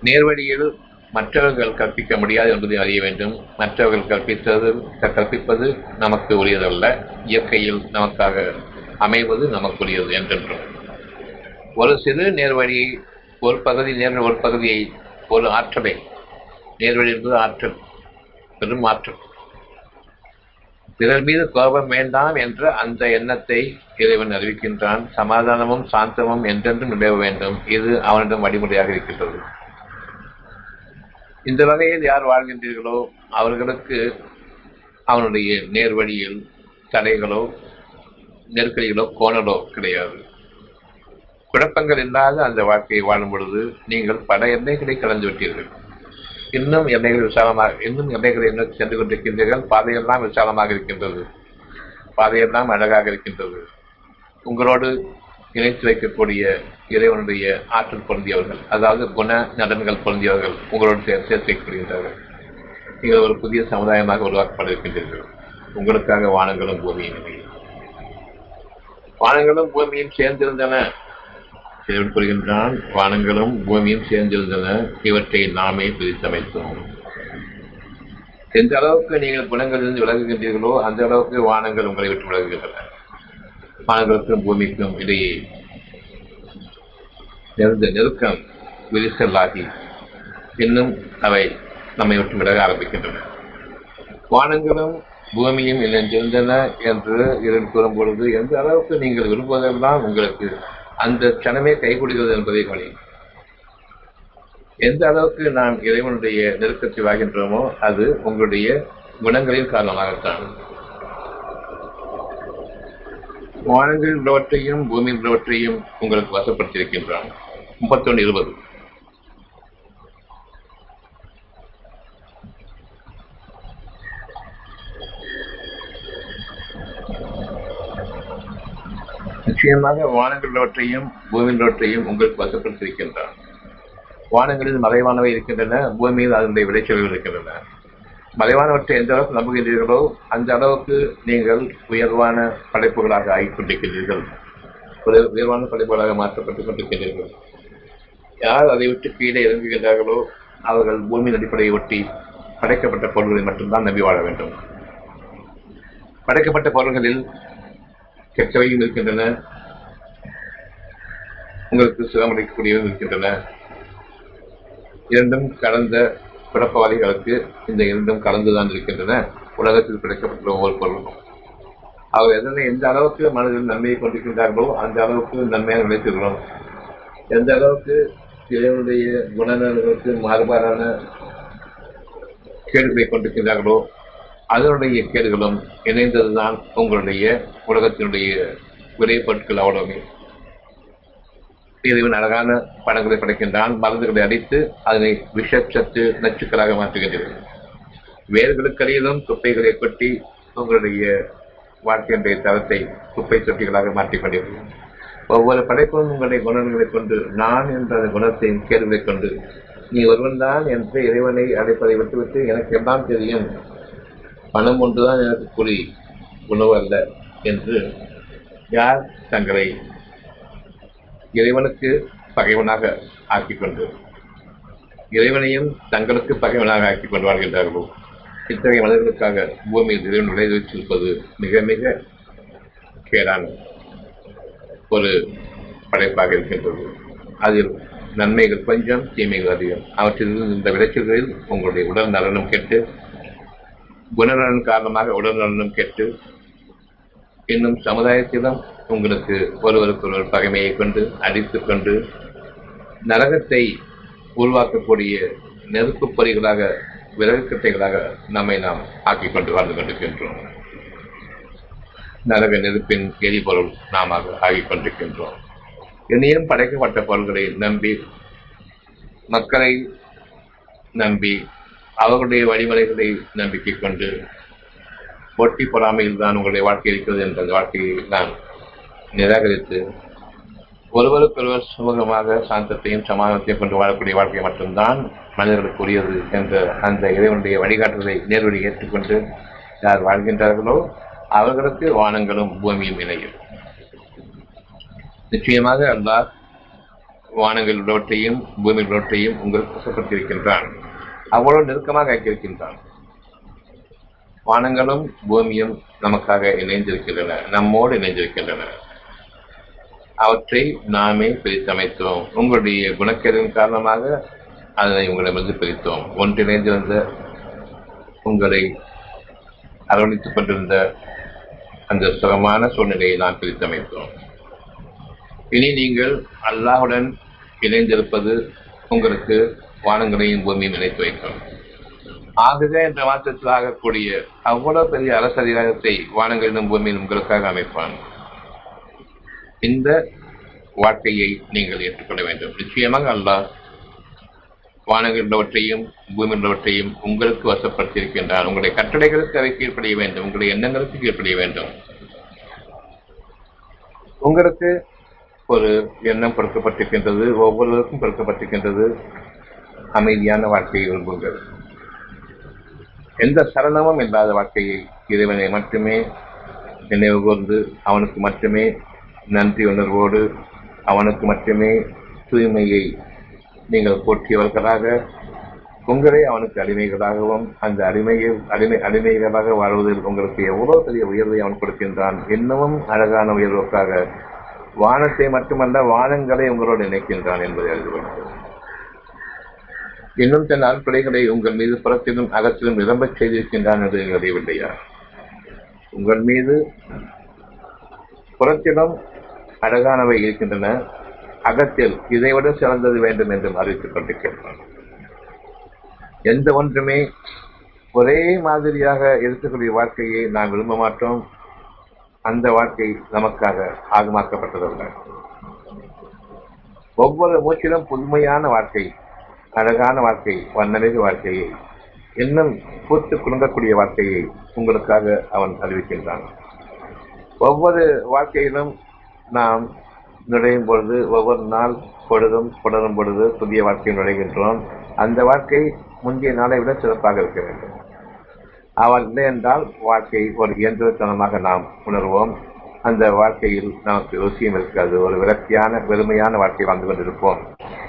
நேர்வழியில் மற்றவர்கள் கற்பிக்க முடியாது என்பதை அறிய வேண்டும். மற்றவர்கள் கற்பித்தது கற்பிப்பது நமக்கு உரியதல்ல. இயற்கையில் நமக்காக அமைவது நமக்குரியது என்றென்றும். ஒரு சிறு நேர்வழியை ஒரு பகுதி நேர் ஒரு பகுதியை ஒரு ஆற்றலை. நேர்வழி என்பது ஆற்றல் பெரும் ஆற்றல். பிறர் மீது கோபம் வேண்டாம் என்ற அந்த எண்ணத்தை இறைவன் அறிவிக்கின்றான். சமாதானமும் சாந்தமும் என்றென்றும் நிலவ வேண்டும். இது அவனிடம் வழிமுறையாக இருக்கின்றது. இந்த வகையில் யார் வாழ்கின்றீர்களோ அவர்களுக்கு அவனுடைய நேர்வழியில் தடைகளோ நெருக்கடிகளோ கோணலோ கிடையாது. குழப்பங்கள் இல்லாத அந்த வாழ்க்கையை வாழும் பொழுது நீங்கள் பல எண்ணெய்களை கலந்து விட்டீர்கள். இன்னும் எண்ணெய்கள் விசாலமாக இன்னும் எண்ணெய்களை நோக்கி சென்று கொண்டிருக்கின்றீர்கள்? பாதையெல்லாம் விசாலமாக இருக்கின்றது. பாதையெல்லாம் அழகாக இருக்கின்றது. உங்களோடு இணைத்து வைக்கக்கூடிய இறைவனுடைய ஆற்றல் பொருந்தியவர்கள் அதாவது குண நலன்கள் பொருந்தியவர்கள் உங்களோடு சேர்த்து வைக்கப்படுகின்றார்கள். நீங்கள் ஒரு புதிய சமுதாயமாக உருவாக்கப்பட இருக்கின்றீர்கள் உங்களுக்காக வானங்களும் பூமியும் வானங்களும் பூமியும் சேர்ந்திருந்தன. இறைவன் கூறுகின்றான் வானங்களும் பூமியும் சேர்ந்திருந்தன. இவற்றை நாமே பிரித்தமைத்தோம். எந்த அளவுக்கு நீங்கள் குணங்களிலிருந்து விலகுகின்றீர்களோ அந்த அளவுக்கு வானங்கள் உங்களை விட்டு விலகுகின்றன. வானங்களுக்கும் பூமிக்கும் இடையே நெருந்த நெருக்கம் விரிசலாகி இன்னும் அவை நம்மை விட்டு விலக ஆரம்பிக்கின்றன. வானங்களும் பூமியும் இணைந்திருந்தன என்று இதன் கூறும் பொழுது எந்த அளவுக்கு நீங்கள் விரும்புவதெல்லாம் உங்களுக்கு அந்த கணமே கைகூடுகிறது என்பதை கவனி. எந்த அளவுக்கு நாம் இறைவனுடைய நெருக்கத்தை வாகின்றோமோ அது உங்களுடைய குணங்களின் காரணமாகத்தான். வானங்கள் உள்ளவற்றையும் பூமியில் உள்ளவற்றையும் உங்களுக்கு வசப்படுத்தியிருக்கின்றான். முப்பத்தொன்று இருபது. நிச்சயமாக வானங்களவற்றையும் பூமியிலவற்றையும் உங்களுக்கு வசப்படுத்தியிருக்கின்றான். வானங்களில் மறைவானவை இருக்கின்றன பூமியில் அதனுடைய விளைச்சல்கள் இருக்கின்றன. மறைவானவற்றை எந்த அளவுக்கு நம்புகிறீர்களோ அந்த அளவுக்கு நீங்கள் உயர்வான படைப்புகளாக ஆகிக் கொண்டிருக்கிறீர்கள் உயர்வான படைப்புகளாக மாற்றப்பட்டுக் கொண்டிருக்கிறீர்கள். யார் அதை விட்டு கீழே இறங்குகின்றார்களோ அவர்கள் பூமியின் அடிப்படையை ஒட்டி படைக்கப்பட்ட பொருள்களை மட்டும்தான் நம்பி வாழ வேண்டும். படைக்கப்பட்ட பொருள்களில் கெட்டவையும் இருக்கின்றன. உங்களுக்கு சுகமளிக்கக்கூடியவும் இருக்கின்றன. இரண்டும் கடந்த குழப்பவாதிகளுக்கு இந்த இரண்டும் கலந்துதான் இருக்கின்றன. உலகத்தில் கிடைக்கப்பட்டுள்ள ஒவ்வொரு பொருளும். அவர் எதனை எந்த அளவுக்கு மனதில் நன்மையை கொண்டிருக்கின்றார்களோ அந்த அளவுக்கு நன்மையாக நினைத்துக்கிறோம். எந்த அளவுக்கு இறைவனுடைய குணநலனுக்கு மாறுபாடான கேடுகளை கொண்டிருக்கின்றார்களோ அதனுடைய கேடுகளும் இணைந்ததுதான் உங்களுடைய உலகத்தினுடைய விலை பொருட்கள் அவ்வளவுமே. இறைவன் அழகான படங்களை படைக்கின்றான். மருந்துகளை அடித்து அதனை விஷச்சத்து நச்சுக்களாக மாற்றுகின்றது. வேர்களுக்கடியிலும் குப்பைகளை கொட்டி உங்களுடைய வாழ்க்கையினுடைய தரத்தை குப்பை தொட்டிகளாக மாற்றிக்கொண்டிருக்கும். ஒவ்வொரு படைப்பும் உங்களுடைய குணங்களை கொண்டு நான் என்ற அந்த குணத்தையும் கேள்விகளை கொண்டு நீ ஒருவன்தான் என்று இறைவனை அழைப்பதை விட்டுவிட்டு எனக்கு எல்லாம் தெரியும். பணம் ஒன்றுதான் எனக்கு குறி உணவு அல்ல என்று யார் தங்களை இறைவனுக்கு பகைவனாக ஆக்கிக்கொண்டு இறைவனையும் தங்களுக்கு பகைவனாக ஆக்கிக் கொண்டு வாழ்கின்றார்களோ இத்தகைய மனிதர்களுக்காக பூமியில் இறைவன் விளைவு மிக மிக கேடான ஒரு படைப்பாக இருக்கின்றது. அதில் நன்மைகள் கொஞ்சம் தீமைகள் அதிகம். அவற்றிலிருந்து இந்த விளைச்சல்களில் உங்களுடைய உடல் நலனும் கெட்டு குணநலன் காரணமாக உடல் நலனும் கெட்டு இன்னும் சமுதாயத்திலும் உங்களுக்கு ஒருவருக்கொருவர் பகைமையை கொண்டு அடித்துக் கொண்டு நரகத்தை உருவாக்கக்கூடிய நெருப்பு பொறிகளாக விறகுக்கட்டைகளாக நம்மை நாம் ஆக்கிக் கொண்டு வாழ்ந்து கொண்டிருக்கின்றோம். நரக நெருப்பின் எரிபொருள் நாம ஆகிக் கொண்டிருக்கின்றோம். இனியும் படைக்கப்பட்ட பொருள்களை நம்பி மக்களை நம்பி அவர்களுடைய வழிமுறைகளை நம்பிக்கை கொண்டு போட்டி பொறாமையில் தான் உங்களுடைய வாழ்க்கை இருக்கிறது என்ற அந்த வாழ்க்கையை நான் நிராகரித்து ஒருவருக்கொருவர் சுமூகமாக சாந்தத்தையும் சமாதானத்தையும் கொண்டு வாழக்கூடிய வாழ்க்கை மட்டும்தான் மனிதர்களுக்கு உரியது என்ற அந்த இறைவனுடைய வழிகாட்டுதலை நேர்வழி ஏற்றுக்கொண்டு யார் வாழ்கின்றார்களோ அவர்களுக்கு வானங்களும் பூமியும் இணையும். நிச்சயமாக அல்லாஹ் வானங்கள் உள்ளவற்றையும் பூமி உள்ளவற்றையும் உங்களுக்கு வசப்படுத்தியிருக்கின்றான் அவ்வளவு நெருக்கமாக ஆக்கியிருக்கின்றான். வானங்களும் பூமியும் நமக்காக இணைந்திருக்கின்றன நம்மோடு இணைந்திருக்கின்றன. அவற்றை நாமே பிரித்தமைத்தோம். உங்களுடைய குணக்கேடின் காரணமாக அதனை உங்களிடமிருந்து பிரித்தோம். ஒன்றிணைந்திருந்த உங்களை அரவணைத்துக் கொண்டிருந்த அந்த சுகமான சூழ்நிலையை நாம் பிரித்தமைத்தோம். இனி நீங்கள் அல்லாஹுடன் இணைந்திருப்பது உங்களுக்கு வானங்களையும் பூமியும் இணைத்து வைக்கும். ஆகவே என்ற மாற்றத்தில் ஆகக்கூடிய அவ்வளவு பெரிய அரசதிகாரத்தை வானங்களிலும் பூமியிலும் உங்களுக்காக அமைப்பான். இந்த வாழ்க்கையை நீங்கள் ஏற்றுக்கொள்ள வேண்டும். நிச்சயமாக அல்லாஹ் வானங்களவற்றையும் பூமியுள்ளவற்றையும் உங்களுக்கு வசப்படுத்தியிருக்கின்றார் உங்களுடைய கட்டளைகளுக்கு அவை கீழ்ப்படிய வேண்டும். உங்களுடைய எண்ணங்களுக்கு கீழ்ப்படிய வேண்டும். உங்களுக்கு ஒரு எண்ணம் கொடுக்கப்பட்டிருக்கின்றது. ஒவ்வொருவருக்கும் கொடுக்கப்பட்டிருக்கின்றது. அமைதியான வாழ்க்கையை விரும்புங்கள் எந்த சரணமும் இல்லாத வாழ்க்கையை இறைவனை மட்டுமே நினைவு கூர்ந்து அவனுக்கு மட்டுமே நன்றி உணர்வோடு அவனுக்கு மட்டுமே தூய்மையை நீங்கள் போற்றியவர்களாக உங்களே அவனுக்கு அடிமைகளாகவும் அந்த அடிமையை அடிமை அடிமைகளாக வாழ்வதில் உங்களுக்கு எவ்வளவு பெரிய உயர்வை அவன் கொடுக்கின்றான். இன்னமும் அழகான உயர்வுக்காக வானத்தை மட்டுமல்ல வானங்களை உங்களோடு இணைக்கின்றான் என்பதை அறிந்து கொள்கிறேன் இன்னும் தன் அற்படைகளை உங்கள் மீது புறத்திலும் அகத்திலும் நிரம்பச் செய்திருக்கின்றான் என்று அறியவில்லையா? உங்கள் மீது புறத்திலும் அழகானவை இருக்கின்றன. அகத்தில் இதைவிட சிறந்தது வேண்டும் என்றும் அறிவித்துக் கொண்டிருக்கின்றான். எந்த ஒன்றுமே ஒரே மாதிரியாக இருக்கக்கூடிய வாழ்க்கையை நாம் விரும்ப மாட்டோம். அந்த வாழ்க்கை நமக்காக ஆகமாக்கப்பட்டதல்ல. ஒவ்வொரு மூச்சிலும் புதுமையான வாழ்க்கை அழகான வார்த்தை வண்ணமிகு வாழ்க்கையை இன்னும் பூத்து குலுங்கக்கூடிய வாழ்க்கையை உங்களுக்காக அவன் அறிவிக்கின்றான். ஒவ்வொரு வாழ்க்கையிலும் நாம் நுழையும் பொழுது ஒவ்வொரு நாள் பொழுதும் புணரும் பொழுது புதிய வாழ்க்கையில் நுழைகின்றோம். அந்த வாழ்க்கை முந்தைய நாளை விட சிறப்பாக இருக்க வேண்டும். அவள் இல்லை என்றால் வாழ்க்கை ஒரு இயந்திரத்தனமாக நாம் உணர்வோம். அந்த வாழ்க்கையில் நமக்கு ருசியம் இருக்காது. ஒரு விரக்தியான வெறுமையான வாழ்க்கை வாழ்ந்து கொண்டிருப்போம்.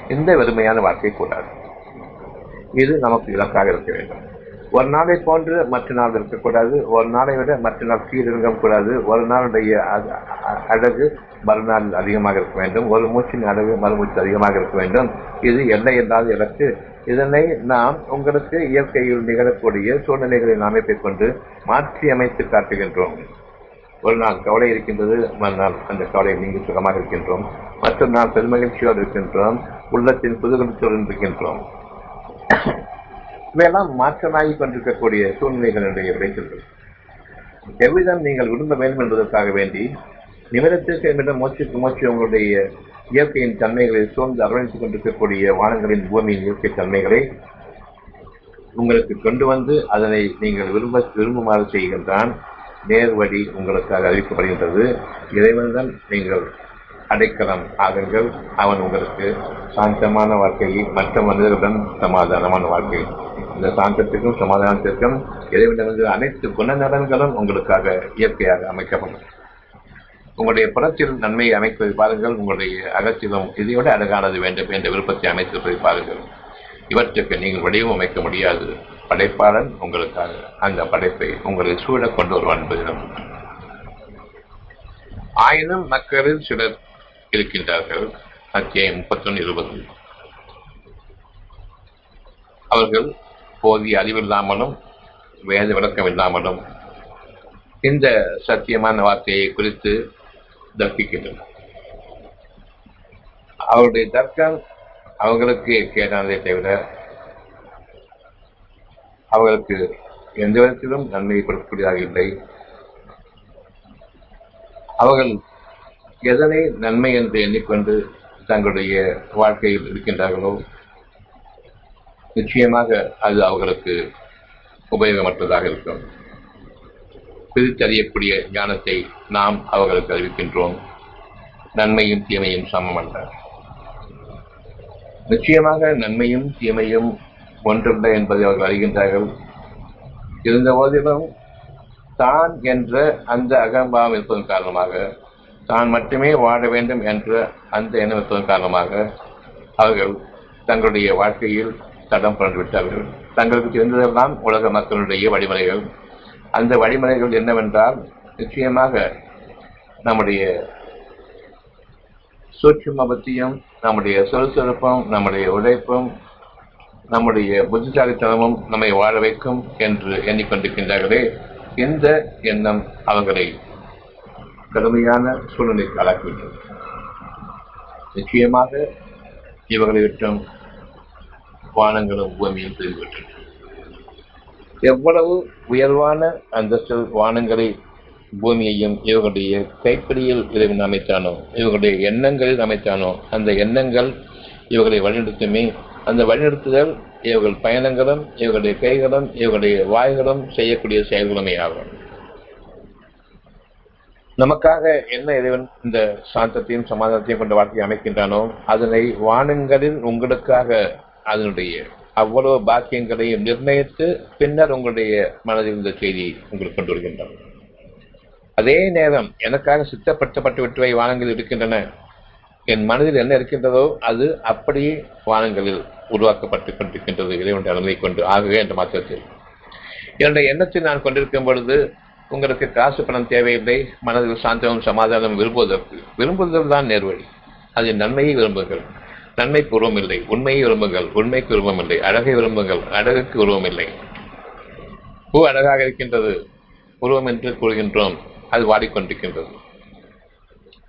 இந்த வெறுமையான வாழ்க்கை கூடாது இது நமக்கு இலக்காக இருக்க வேண்டும். ஒரு நாளை போன்று மற்ற நாள் இருக்கக்கூடாது. ஒரு நாளை விட மற்ற நாள் கீழ் இருக்கக்கூடாது ஒரு நாளுடைய அழகு மறுநாள் அதிகமாக இருக்க வேண்டும். ஒரு மூச்சின் அழகு மறுமூச்சு அதிகமாக இருக்க வேண்டும். இது எல்லை இல்லாத இலக்கு. இதனை நாம் உங்களுக்கு இயற்கையில் நிகழக்கூடிய சூழ்நிலைகளை அமைப்பை கொண்டு மாற்றி அமைத்து காட்டுகின்றோம். ஒரு நாள் கவலை இருக்கின்றது மறுநாள் அந்த கவலை நீங்கி சுகமாக இருக்கின்றோம். மற்ற நாள் பெருமகிழ்ச்சியோடு இருக்கின்றோம். உள்ளத்தின் புதுகலத்தோடு இருக்கின்றோம். இவையெல்லாம் மாற்றமாகி கொண்டிருக்கக்கூடிய சூழ்நிலைகளுடைய விளைச்சல்கள். எவ்விதம் நீங்கள் விரும்ப வேண்டும் என்பதற்காக வேண்டி நிமிடத்திற்கு நிமிடம் மோட்சிக்கு மோட்சி உங்களுடைய இயற்கையின் தன்மைகளை சூழ்ந்து அரவணைத்துக் கொண்டிருக்கக்கூடிய வானங்களின் பூமியின் இயற்கை தன்மைகளை உங்களுக்கு கொண்டு வந்து அதனை நீங்கள் விரும்ப விரும்புமாறு செய்கின்றான். நேர்வழி உங்களுக்காக அறிவிக்கப்படுகின்றது. இறைவன்தான் நீங்கள் அடைக்கலம் ஆகுங்கள். அவன் உங்களுக்கு சாந்தமான வாழ்க்கையை மற்ற மனிதர்களுடன் சமாதானமான வாழ்க்கை. இந்த சாந்தத்திற்கும் சமாதானத்திற்கும் இறைவனிடமிருந்து அனைத்து குணநலன்களும் உங்களுக்காக இயற்கையாக அமைக்கப்படும். உங்களுடைய புறத்தில் நன்மையை அமைப்பதை பாருங்கள். உங்களுடைய அகத்திலும் இதையோட அழகானது வேண்டும் என்ற விருப்பத்தை அமைத்திருப்பதை பாருங்கள். இவற்றுக்கு நீங்கள் வடிவமைக்க முடியாது. படைப்பாளன் உங்களுக்காக அந்த படைப்பை உங்களை சூழ கொண்டு வருவான் என்பதிலும் ஆயினும் மக்களில் சிலர் இருக்கின்றார்கள். அத்தியாயம் முப்பத்தொன்னு இருபது. அவர்கள் போதிய அறிவில்லாமலும் வேத விளக்கம் இல்லாமலும் இந்த சத்தியமான வார்த்தையை குறித்து தர்க்கிக்கின்றனர். அவருடைய தர்க்கம் அவங்களுக்கு கேட்டானதை தவிர அவர்களுக்கு எந்த விதத்திலும் நன்மை கொடுக்கக்கூடியதாக இல்லை. அவர்கள் எதனை நன்மை என்று எண்ணிக்கொண்டு தங்களுடைய வாழ்க்கையில் இருக்கின்றார்களோ நிச்சயமாக அது அவர்களுக்கு உபயோகமற்றதாக இருக்கும். பிரித்தறியக்கூடிய ஞானத்தை நாம் அவர்களுக்கு அறிவிக்கின்றோம். நன்மையும் தீமையும் சமமல்ல. நிச்சயமாக நன்மையும் தீமையும் ஒன்றல்ல என்பதை அவர்கள் அறிகின்றார்கள். இருந்த போதிலும் தான் என்ற அந்த அகம்பாவம் இருப்பதன் காரணமாக தான் மட்டுமே வாழ வேண்டும் என்ற அந்த எண்ணம் இருப்பதன் காரணமாக அவர்கள் தங்களுடைய வாழ்க்கையில் தடம் புரண்டு விட்டார்கள். தங்களுக்கு தெரிந்ததெல்லாம் உலக மக்களுடைய வழிமுறைகள். அந்த வழிமுறைகள் என்னவென்றால் நிச்சயமாக நம்முடைய சூட்சும பக்தியும் நம்முடைய சுறுசுறுப்பும் நம்முடைய உழைப்பும் நம்முடைய புத்திசாலித்தனமும் நம்மை வாழ வைக்கும் என்று எண்ணிக்கொண்டிருக்கின்றார்களே இந்த எண்ணம் அவர்களை கடுமையான சூழ்நிலைக்கு ஆளாக்கிவிட்டது. நிச்சயமாக இவர்களை விட்டும் வானங்களும் பூமியும் பிரிந்துவிட்டன எவ்வளவு உயர்வான அந்தஸ்தில் வானங்களை பூமியையும் இவர்களுடைய கைப்பிடியில் இறைவன் அமைத்தானோ இவர்களுடைய எண்ணங்களில் அமைத்தானோ அந்த எண்ணங்கள் இவர்களை வழிநடத்துமே அந்த வழிநடத்துதல் இவர்கள் பயணங்களும் இவர்களுடைய கைகளும் இவர்களுடைய வாய்களும் செய்யக்கூடிய செயல்களுமே ஆகும் நமக்காக என்ன இறைவன் இந்த சாந்தத்தையும் சமாதானத்தையும் கொண்ட வாழ்க்கையை அமைக்கின்றானோ அதனை வானங்களில் உங்களுக்காக அதனுடைய அவ்வளவு பாக்கியங்களையும் நிர்ணயித்து பின்னர் உங்களுடைய மனதில் இந்த செய்தி உங்களுக்கு கொண்டு வருகின்றான் அதே நேரம் எனக்காக சித்தப்படுத்தப்பட்டு விட்டுவை வானங்கள் இருக்கின்றன. என் மனதில் என்ன இருக்கின்றதோ அது அப்படியே வானங்களில் உருவாக்கப்பட்டு கொண்டிருக்கின்றது இறைவனுடைய அனுமதி கொண்டு. ஆகவே என்ற மாற்றத்தில் என்னுடைய எண்ணத்தை நான் கொண்டிருக்கும் பொழுது உங்களுக்கு காசு பணம் தேவையில்லை மனதில் சாந்தமும் சமாதானம் விரும்புவதற்கு. விரும்புவதில் தான் நேர்வழி. அது நன்மையை விரும்புங்கள். நன்மைக்கு உருவம் இல்லை உண்மையை விரும்புங்கள். உண்மைக்கு உருவம் இல்லை அழகை விரும்புங்கள். அழகுக்கு உருவம் இல்லை. பூ அழகாக இருக்கின்றது. உருவம் என்று கூறுகின்றோம். அது வாடிக்கொண்டிருக்கின்றது.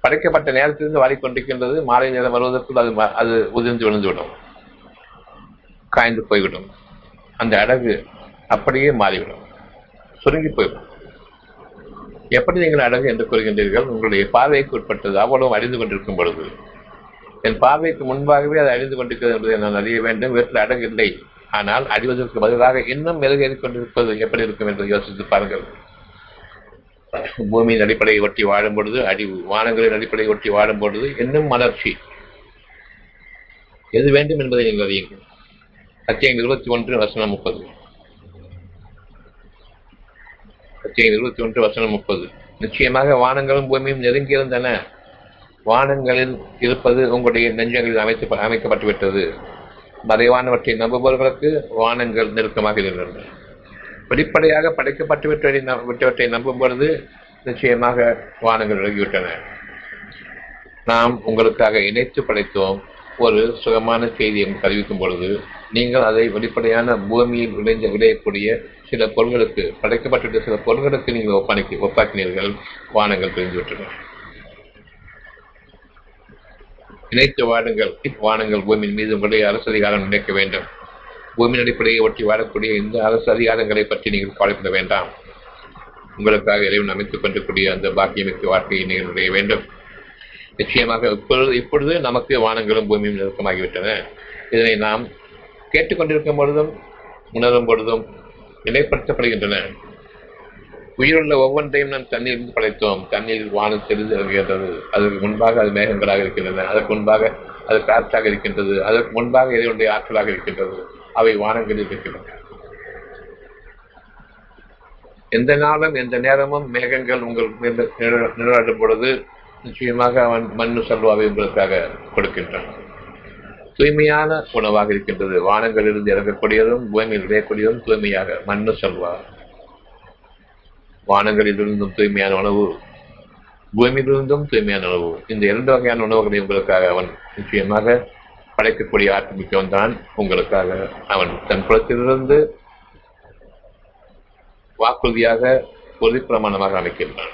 படைக்கப்பட்ட நேரத்திலிருந்து வாடிக்கொண்டிருக்கின்றது. மாலை நேரம் வருவதற்குள் அது அது உதிர்ந்து விழுந்துவிடும். காய்ந்து போய்விடும். அந்த அடகு அப்படியே மாறிவிடும். சுருங்கி போய்விடும். எப்படி நீங்கள் அடகு என்று கூறுகின்றீர்கள்? உங்களுடைய பார்வைக்கு உட்பட்டது. அவ்வளவு அறிந்து கொண்டிருக்கும் பொழுது. என் பார்வைக்கு முன்பாகவே அது அழிந்து கொண்டிருக்கிறது என்பதை நான் அறிய வேண்டும். வீட்டில் அடகு இல்லை. ஆனால் அழிவதற்கு பதிலாக இன்னும் மெருகேறிக் கொண்டிருப்பது எப்படி இருக்கும் என்று யோசித்து பாருங்கள். பூமியின் அடிப்படையை ஒட்டி வாழும் பொழுது அழிவு வானங்களின் அடிப்படையை ஒட்டி வாழும் பொழுது இன்னும் மலர்ச்சி. எது வேண்டும் என்பதை நீங்கள் அறியுங்கள். அத்தியாயம் இருபத்தி ஒன்று வசனம் முப்பது. அத்தியாயம் இருபத்தி ஒன்று வசனம் முப்பது. நிச்சயமாக வானங்களும் பூமியும் நெருங்கியிருந்தன. வானங்களில் இருப்பது உங்களுடைய நெஞ்சங்களில் அமைத்து அமைக்கப்பட்டு விட்டது மறைவானவற்றை நம்புபவர்களுக்கு வானங்கள் நெருக்கமாக இருந்தன. வெளிப்படையாக படைக்கப்பட்டுவிட்டதை விட்டவற்றை நம்பும் பொழுது நிச்சயமாக வானங்கள் விலகிவிட்டன. நாம் உங்களுக்காக இணைத்து படைத்தோம். ஒரு சுகமான செய்தியை அறிவிக்கும் பொழுது நீங்கள் அதை வெளிப்படையான பூமியில் விளைஞ்ச விளையக்கூடிய சில பொருள்களுக்கு படைக்கப்பட்டுள்ள சில பொருள்களுக்கு நீங்கள் ஒப்பாக்கி ஒப்பாக்கினீர்கள். வானங்கள் பிரிந்துவிட்டன இணைத்து வாடுங்கள். வானங்கள் பூமியின் மீது உங்களுடைய அரசு நினைக்க வேண்டும். பூமியின் அடிப்படையை ஒட்டி வாழக்கூடிய இந்த அரசு அதிகாரங்களை பற்றி நீங்கள் கவலைப்பட வேண்டாம். உங்களுக்காக இறைவன் அமைத்துக் கொண்டிருக்கூடிய அந்த பாக்கியமிக்க வாழ்க்கையை நீங்கள் நுழைய வேண்டும். நிச்சயமாக இப்பொழுது இப்பொழுது நமக்கு வானங்களும் பூமியும் நெருக்கமாகிவிட்டன. இதனை நாம் கேட்டுக்கொண்டிருக்கும் பொழுதும் உணரும் பொழுதும் நிலைப்படுத்தப்படுகின்றன. உயிருள்ள ஒவ்வொன்றையும் நாம் தண்ணீரில் படைத்தோம். தண்ணீர் வானம் தெரிந்து இறங்குகின்றது. அதற்கு முன்பாக அது மேகங்களாக இருக்கின்றன. அதற்கு முன்பாக அது காற்றாக இருக்கின்றது. அதற்கு முன்பாக இதனுடைய ஆற்றலாக இருக்கின்றது. அவை வானங்களில் இருக்கின்றன. எந்த நாளும் எந்த நேரமும் மேகங்கள் உங்கள் நிழலாடும் பொழுது நிச்சயமாக அவன் மண்ணு செல்வாவை உங்களுக்காக கொடுக்கின்றான். தூய்மையான உணவாக இருக்கின்றது. வானங்களிலிருந்து இறங்கக்கூடியதும் பூமியில் விளையக்கூடியதும் தூய்மையாக மண்ணு செல்வா. வானங்களிலிருந்தும் தூய்மையான உணவு பூமியிலிருந்தும் தூய்மையான உணவு. இந்த இரண்டு வகையான உணவுகளை உங்களுக்காக அவன் நிச்சயமாக படைக்கக்கூடிய ஆற்றமிக்கவன் தான் உங்களுக்காக. அவன் தன் புலத்திலிருந்து வாக்குறுதியாக உறுதி பிரமாணமாக அமைக்கின்றான்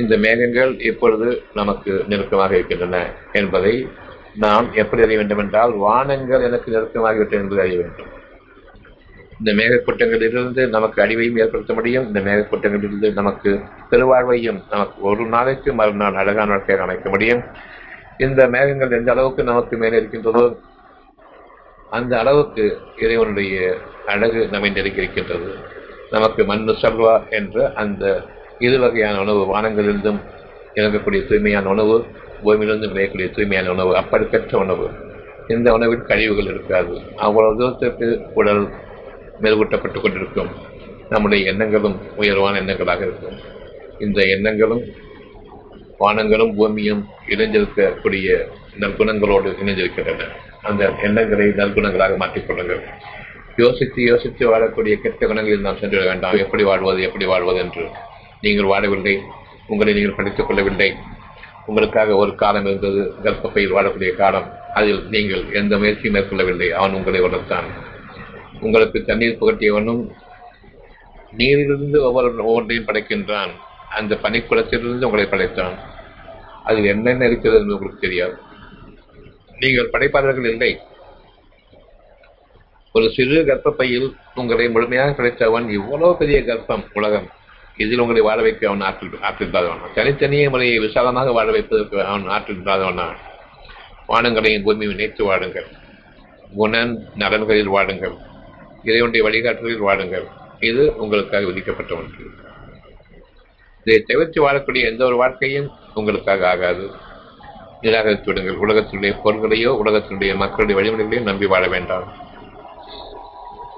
இந்த மேகங்கள் இப்பொழுது நமக்கு நெருக்கமாக இருக்கின்றன என்பதை நாம் எப்படி அறிய வேண்டும் என்றால் வானங்கள் எனக்கு நெருக்கமாகிவிட்டது என்பதை அறிய வேண்டும். இந்த மேகக்கூட்டங்களிலிருந்து நமக்கு அழிவையும் ஏற்படுத்த முடியும். இந்த மேகக்கூட்டங்களிலிருந்து நமக்கு பெருவாழ்வையும் நமக்கு ஒரு நாளைக்கு மறுநாள் அழகான வாழ்க்கையாக அமைக்க முடியும். இந்த மேகங்கள் எந்த அளவுக்கு நமக்கு மேலே இருக்கின்றதோ அந்த அளவுக்கு இறைவனுடைய அழகு நம்மை நெருக்கியிருக்கின்றது நமக்கு மண்ணு சல்வா என்ற அந்த இரு வகையான உணவு வானங்களிலிருந்தும் இறங்கக்கூடிய தூய்மையான உணவு பூமியிலிருந்தும் விளையக்கூடிய தூய்மையான உணவு அப்படிப்பட்ட உணவு. இந்த உணவில் கழிவுகள் இருக்காது. அவ்வளவு தூரத்திற்கு உடல் மெருகூட்டப்பட்டு கொண்டிருக்கும். நம்முடைய எண்ணங்களும் உயர்வான எண்ணங்களாக இருக்கும். இந்த எண்ணங்களும் வானங்களும் பூமியும் இணைஞ்சிருக்கக்கூடிய நற்குணங்களோடு இணைஞ்சிருக்கின்றன. அந்த எண்ணங்களை நற்குணங்களாக மாற்றிக்கொள்ளுங்கள் யோசித்து யோசித்து வாழக்கூடிய கெட்ட குணங்களில் நாம் சென்று வேண்டாம். எப்படி வாழ்வது எப்படி வாழ்வது என்று நீங்கள் வாழவில்லை. உங்களை நீங்கள் படித்துக் கொள்ளவில்லை. உங்களுக்காக ஒரு காலம் இருந்தது கர்ப்பப்பையில் வாழக்கூடிய காலம். அதில் நீங்கள் எந்த முயற்சியும் மேற்கொள்ளவில்லை. அவன் உங்களை வளர்த்தான். உங்களுக்கு தண்ணீர் புகட்டியவனும் நீரிலிருந்து ஒவ்வொரு ஒவ்வொன்றையும் படைக்கின்றான். அந்த பனிக்குளத்திலிருந்து உங்களை படைத்தான். அதில் என்னென்ன இருக்கிறது என்று உங்களுக்கு தெரியாது. நீங்கள் படைப்பாளர்கள் இல்லை. ஒரு சிறு கர்ப்பப்பையில் உங்களை முழுமையாக கிடைத்தவன் இவ்வளவு பெரிய கர்ப்பம் உலகம். இதில் உங்களை வாழ வைக்க அவன் ஆற்றில் ஆற்றில்லாதவன் தனித்தனியே முறையை விசாலமாக வாழ வைப்பதற்கு அவன் ஆற்றில்லாதவனா வானங்களையும் பூமியை இணைத்து வாடுங்கள். குணன் நலன்களில் வாடுங்கள். இறைவனுடைய வழிகாட்டுகளில் வாடுங்கள். இது உங்களுக்காக விதிக்கப்பட்ட ஒன்று. இதை தவிர்த்து வாழக்கூடிய எந்த ஒரு வாழ்க்கையும் உங்களுக்காக ஆகாது. நிராகரித்து விடுங்கள். உலகத்தினுடைய பொருள்களையோ உலகத்தினுடைய மக்களுடைய வழிமுறைகளையோ நம்பி வாழ வேண்டாம்.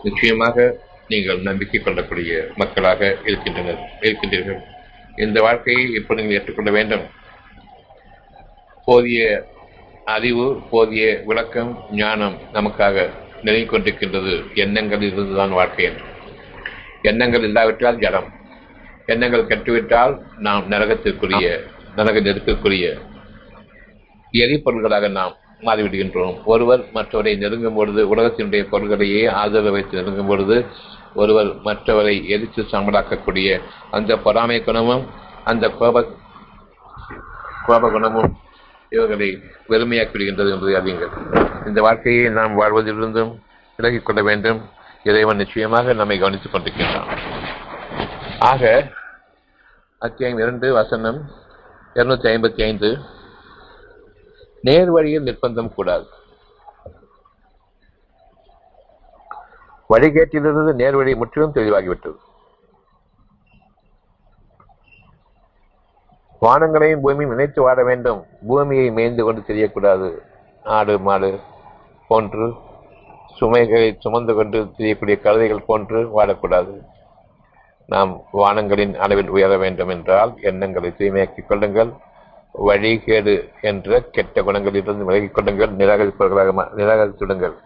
நிச்சயமாக நீங்கள் நம்பிக்கை கொள்ளக்கூடிய மக்களாக இருக்கின்றனர் இருக்கின்றீர்கள். இந்த வாழ்க்கையை இப்போ நீங்கள் ஏற்றுக்கொள்ள வேண்டும். போதிய அறிவு போதிய விளக்கம் ஞானம் நமக்காக நிலை கொண்டிருக்கின்றது எண்ணங்கள் இருந்துதான் வாழ்க்கை என்று. எண்ணங்கள் இல்லாவிட்டால் ஜடம் எண்ணங்கள் கெட்டுவிட்டால் நாம் நரகத்திற்குரிய நரக நெருக்கக்கூடிய எரிபொருள்களாக நாம் மாறிவிடுகின்றோம். ஒருவர் மற்றவரை நெருங்கும் பொழுது உலகத்தினுடைய பொருள்களையே ஆதரவு வைத்து நெருங்கும் பொழுது ஒருவர் மற்றவரை எரித்து சாம்பலாக்கக்கூடிய அந்த பொறாமை குணமும் அந்த கோப கோப குணமும் இவர்களை வெறுமையாக்கி விடுகின்றது என்பதை அறியுங்கள். இந்த வாழ்க்கையை நாம் வாழ்வதிலிருந்தும் விலகிக் கொள்ள வேண்டும். இறைவன் நிச்சயமாக நம்மை கவனித்துக் கொண்டிருக்கின்றான். ஆக அத்தியாயம் இரண்டு வசனம் இருநூத்தி ஐம்பத்தி ஐந்து. நேர்வழியில் நிர்பந்தம் கூடாது. வழிகேட்டிலிருந்து நேர்வழி முற்றிலும் தெளிவாகிவிட்டது. வானங்களையும் பூமியும் இணைத்து வாட வேண்டும். பூமியை மேய்ந்து கொண்டு தெரியக்கூடாது. ஆடு மாடு போன்று சுமைகளை சுமந்து கொண்டு தெரியக்கூடிய கழுதைகள் போன்று வாடக்கூடாது. நாம் வானங்களின் அளவில் உயர வேண்டும் என்றால் எண்ணங்களை தூய்மையாக்கிக் கொள்ளுங்கள். வழிகேடு என்ற கெட்ட குணங்களிலிருந்து விலகிக் கொள்ளுங்கள். நிராகரிப்பவர்களாக நிராகரித்துடுங்கள்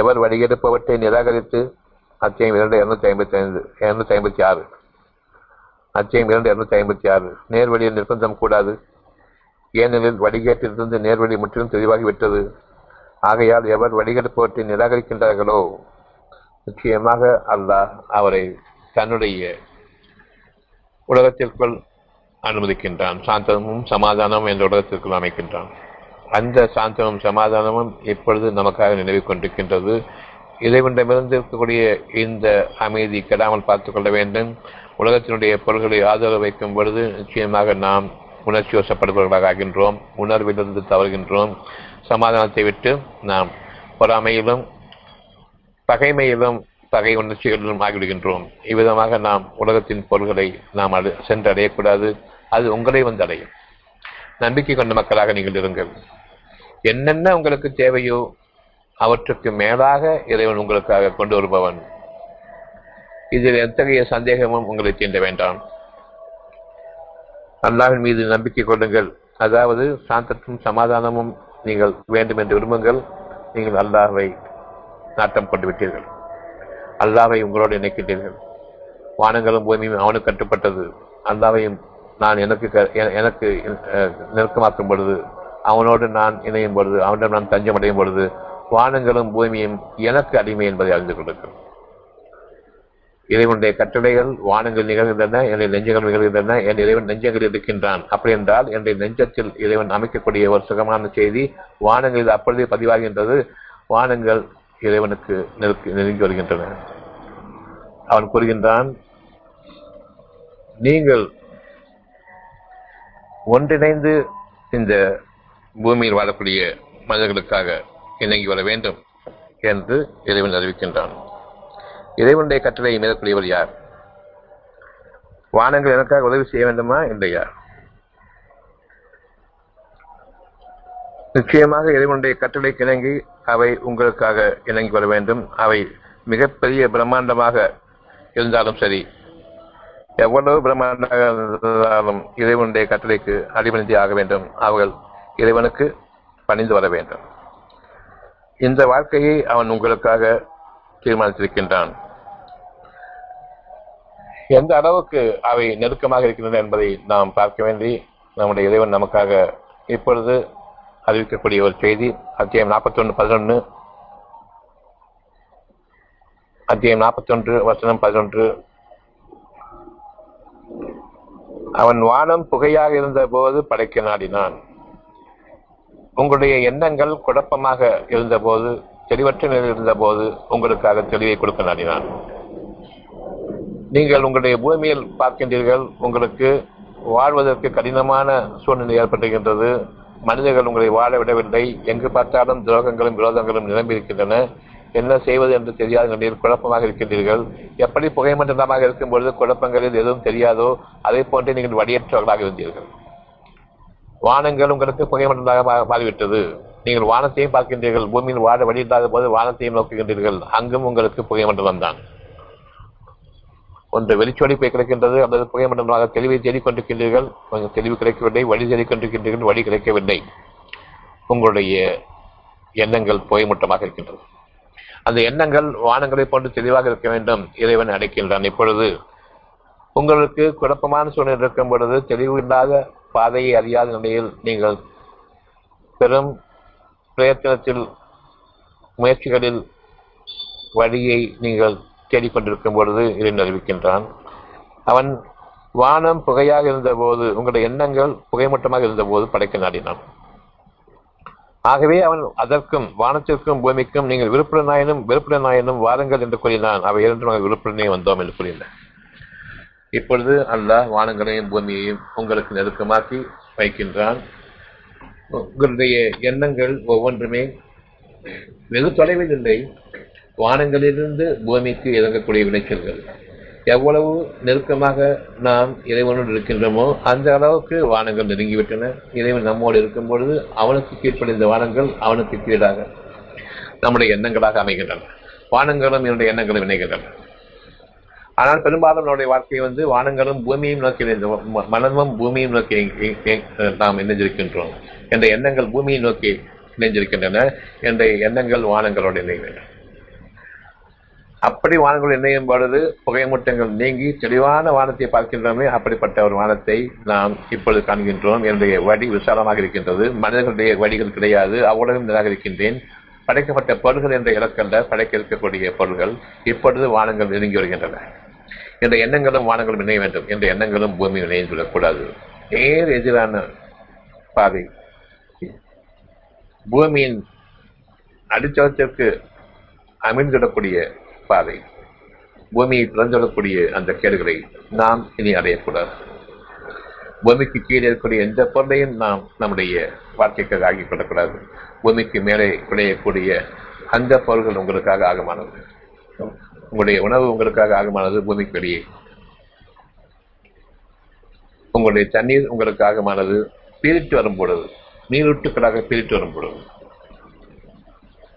எவர் வழிகெடுப்பவற்றை நிராகரித்து அச்சயம் இரண்டு இருநூத்தி ஐம்பத்தி ஐந்து இருநூத்தி ஐம்பத்தி ஆறு அச்சயம் இரண்டு இருநூத்தி ஐம்பத்தி ஆறு நேர்வழியில் நிர்பந்தம் கூடாது. ஏனெனில் வழிகேட்டிலிருந்து நேர்வழி முற்றிலும் தெளிவாகிவிட்டது. ஆகையால் எவர் வழிகெடுப்பவற்றை நிராகரிக்கின்றார்களோ? நிச்சயமாக அல்லாஹ் அவரை தன்னுடைய உலகத்திற்குள் அனுமதிக்கின்றான். சாந்தமும் சமாதானமும் என்ற உலகத்திற்குள் அமைக்கின்றான். அந்த சாந்தமும் சமாதானமும் இப்பொழுது நமக்காக நினைவு கொண்டிருக்கின்றது. இறைவனிடமிருந்து இருக்கக்கூடிய இந்த அமைதி கெடாமல் பார்த்துக் கொள்ள வேண்டும். உலகத்தினுடைய பொருள்களை ஆதரவு வைக்கும் பொழுது நிச்சயமாக நாம் உணர்ச்சி வசப்படுபவர்களாக ஆகின்றோம். உணர்விலிருந்து தவறுகின்றோம். சமாதானத்தை விட்டு நாம் பொறாமையிலும் பகைமையிலும் பகை உணர்ச்சிகளும் ஆகிவிடுகின்றோம் இவ்விதமாக நாம் உலகத்தின் பொருள்களை நாம் அடு சென்று அடையக்கூடாது அது உங்களை வந்து அடையும். நம்பிக்கை கொண்ட மக்களாக நீங்கள் இருங்கள். என்னென்ன உங்களுக்கு தேவையோ அவற்றுக்கு மேலாக இறைவன் உங்களுக்காக கொண்டு வருபவன். இதில் எத்தகைய சந்தேகமும் உங்களை தீண்ட வேண்டாம். அல்லாவின் மீது நம்பிக்கை கொள்ளுங்கள். அதாவது சாந்தத்தும் சமாதானமும் நீங்கள் வேண்டும் என்று விரும்புங்கள். நீங்கள் அல்லாஹை நாட்டம் கொண்டு விட்டீர்கள் அல்லாவை உங்களோடு இணைக்கின்றீர்கள். வானங்களும் பூமியும் அவனுக்கு கட்டுப்பட்டது. அல்லாவையும் நான் எனக்கு எனக்கு நெருக்கமாக்கும் பொழுது அவனோடு நான் இணையும் பொழுது அவனிடம் நான் தஞ்சம் அடையும் பொழுது வானங்களும் பூமியும் எனக்கு அடிமை என்பதை அறிந்து கொள்ளுங்கள். இறைவனுடைய கட்டளைகள் வானங்கள் நிகழ்கின்றன என்னுடைய நெஞ்சங்கள் நிகழ்கின்றன என் இறைவன் நெஞ்சங்கள் இருக்கின்றான். அப்படி என்றால் என்னுடைய நெஞ்சத்தில் இறைவன் அமைக்கக்கூடிய ஒரு சுகமான செய்தி வானங்களில் அப்பொழுதே பதிவாகின்றது. வானங்கள் இறைவனுக்கு நெருக்கி நெருங்கி வருகின்றன. அவன் கூறுகின்றான் நீங்கள் ஒன்றிணைந்து இந்த பூமியில் வாழக்கூடிய மனிதர்களுக்காக இணங்கி வர வேண்டும் என்று இறைவன் அறிவிக்கின்றான். இறைவனுடைய கட்டளை மீறக்கூடியவர் யார்? வானங்கள் எனக்காக உதவி செய்ய வேண்டுமா? இல்லையா? நிச்சயமாக இறைவனுடைய கட்டளை இணங்கி அவை உங்களுக்காக இணங்கி வர வேண்டும். அவை மிகப்பெரிய பிரம்மாண்டமாக இருந்தாலும் சரி. எவ்வளவு பிரம்மாண்டமாக இருந்தாலும் இறைவனுடைய கட்டளைக்கு அடிபணிந்து ஆக வேண்டும். அவர்கள் இறைவனுக்கு பணிந்து வர வேண்டும். இந்த வாழ்க்கையை அவன் உங்களுக்காக தீர்மானித்திருக்கின்றான். எந்த அளவுக்கு அவை நெருக்கமாக இருக்கின்றன என்பதை நாம் பார்க்க வேண்டி நம்முடைய இறைவன் நமக்காக இப்பொழுது அறிவிக்கக்கூடிய ஒரு செய்தி அத்தியாயம் நாற்பத்தொன்று பதினொன்று அத்தியாயம் நாற்பத்தொன்று வசனம் பதினொன்று. அவன் வானம் புகையாக இருந்த போது படைக்க நாடினான். உங்களுடைய எண்ணங்கள் குழப்பமாக இருந்தபோது தெளிவற்ற நிலையில் இருந்தபோது உங்களுக்காக தெளிவை கொடுக்க நாடினான். நீங்கள் உங்களுடைய பூமியில் பார்க்கின்றீர்கள் உங்களுக்கு வாழ்வதற்கு கடினமான சூழ்நிலை ஏற்பட்டுகின்றது மனிதர்கள் உங்களை வாழ விடவில்லை. எங்கு பார்த்தாலும் துரோகங்களும் விரோதங்களும் நிரம்பியிருக்கின்றன. என்ன செய்வது என்று தெரியாத நிலையில் குழப்பமாக இருக்கின்றீர்கள். எப்படி புகைமண்டலமாக இருக்கும் பொழுது குழப்பங்களில் எதுவும் தெரியாதோ அதை போன்றே நீங்கள் வடியற்றவர்களாக இருந்தீர்கள். வானங்கள் உங்களுக்கு புகைமண்டலமாக மாறிவிட்டது. நீங்கள் வானத்தையும் பார்க்கின்றீர்கள். பூமியில் வாழ வழி இல்லாத போது வானத்தையும் நோக்குகின்றீர்கள். அங்கும் உங்களுக்கு புகைமண்டலம் தான் ஒன்று வெளிச்சோடி போய் கிடைக்கின்றது அல்லது புகைமண்டலமாக தெளிவை தேடிக்கொண்டிருக்கின்றீர்கள் கொஞ்சம் தெளிவு கிடைக்கவில்லை வழி தேடிக்கொண்டிருக்கின்றீர்கள் வழி கிடைக்கவில்லை. உங்களுடைய எண்ணங்கள் புகைமூட்டமாக இருக்கின்றது. அந்த எண்ணங்கள் வானங்களை போன்று தெளிவாக இருக்க வேண்டும் இறைவன் அடைக்கின்றான். இப்பொழுது உங்களுக்கு குழப்பமான சூழ்நிலை இருக்கும் பொழுது தெளிவு இல்லாத பாதையை அறியாத நிலையில் நீங்கள் பெரும் பிரயத்தனத்தில் முயற்சிகளில் வழியை நீங்கள் தேடிக்கொண்டிருக்கும் பொழுது இறைவன் அறிவிக்கின்றான். அவன் வானம் புகையாக இருந்தபோது உங்களுடைய எண்ணங்கள் புகைமட்டமாக இருந்தபோது படைக்க நாடினான். ஆகவே அவன் அதற்கும் வானத்திற்கும் பூமிக்கும் நீங்கள் விருப்புடனாயினும் விருப்புடனாயினும் வாருங்கள் என்று கூறினான். அவை இரண்டும் விருப்புடனே வந்தோம் என்று கூறினார் இப்பொழுது அல்லாஹ் வானங்களையும் பூமியையும் உங்களுக்கு நெருக்கமாக்கி வைக்கின்றான். உங்களுடைய எண்ணங்கள் ஒவ்வொன்றுமே வெகு தொலைவில் இல்லை. வானங்களிலிருந்து பூமிக்கு இறங்கக்கூடிய விளைச்சல்கள். எவ்வளவு நெருக்கமாக நாம் இறைவனோடு இருக்கின்றோமோ அந்த அளவுக்கு வானங்கள் நெருங்கிவிட்டன. இறைவன் நம்மோடு இருக்கும் பொழுது அவனுக்கு கீழ்ப்படைந்த வானங்கள் அவனுக்கு கீழாக நம்முடைய எண்ணங்களாக அமைகின்றன. வானங்களும் என்னுடைய எண்ணங்களும் இணைகின்றன. ஆனால் பெரும்பாலும் நம்முடைய வாழ்க்கை வந்து வானங்களும் பூமியும் நோக்கி மனமும் பூமியும் நோக்கி நாம் இணைஞ்சிருக்கின்றோம் என்ற எண்ணங்கள் பூமியை நோக்கி இணைஞ்சிருக்கின்றன என்ற எண்ணங்கள் வானங்களோடு இணைகின்றன. அப்படி வானங்கள் இணையும் பொழுது புகைமூட்டங்கள் நீங்கி தெளிவான வானத்தை பார்க்கின்றோமே அப்படிப்பட்ட ஒரு வானத்தை நாம் இப்பொழுது காண்கின்றோம் என்னுடைய வடி விசாலமாக இருக்கின்றது. மனிதர்களுடைய வழிகள் கிடையாது அவ்வளவு நிராகரிக்கின்றேன் படைக்கப்பட்ட பொருள்கள் என்ற இலக்கல்ல படைக்க இருக்கக்கூடிய பொருள்கள் இப்பொழுது வானங்கள் நெருங்கி வருகின்றன. என்ற எண்ணங்களும் வானங்களும் இணைய வேண்டும். என்ற எண்ணங்களும் பூமியில் இணைந்து விடக்கூடாது நேர் எதிரான பாதை. பூமியின் அடித்தளத்திற்கு அமைந்துவிடக்கூடிய பாதை பூமியை பிறந்திடக்கூடிய அந்த கேடுகளை நாம் இனி அடையக்கூடாது. பூமிக்கு கீழே இருக்கக்கூடிய எந்த பொருளையும் நாம் நம்முடைய வாழ்க்கைக்காக ஆகிக் கொள்ளக்கூடாது பூமிக்கு மேலே விளையக்கூடிய அந்த பொருள்கள் உங்களுக்காக ஆகமானது. உங்களுடைய உணவு உங்களுக்காக ஆகமானது பூமிக்கு வெளியே. உங்களுடைய தண்ணீர் உங்களுக்கு ஆகமானது பீரிட்டு வரும் பொழுது நீரூட்டுக்களாக பீரிட்டு வரும் பொழுது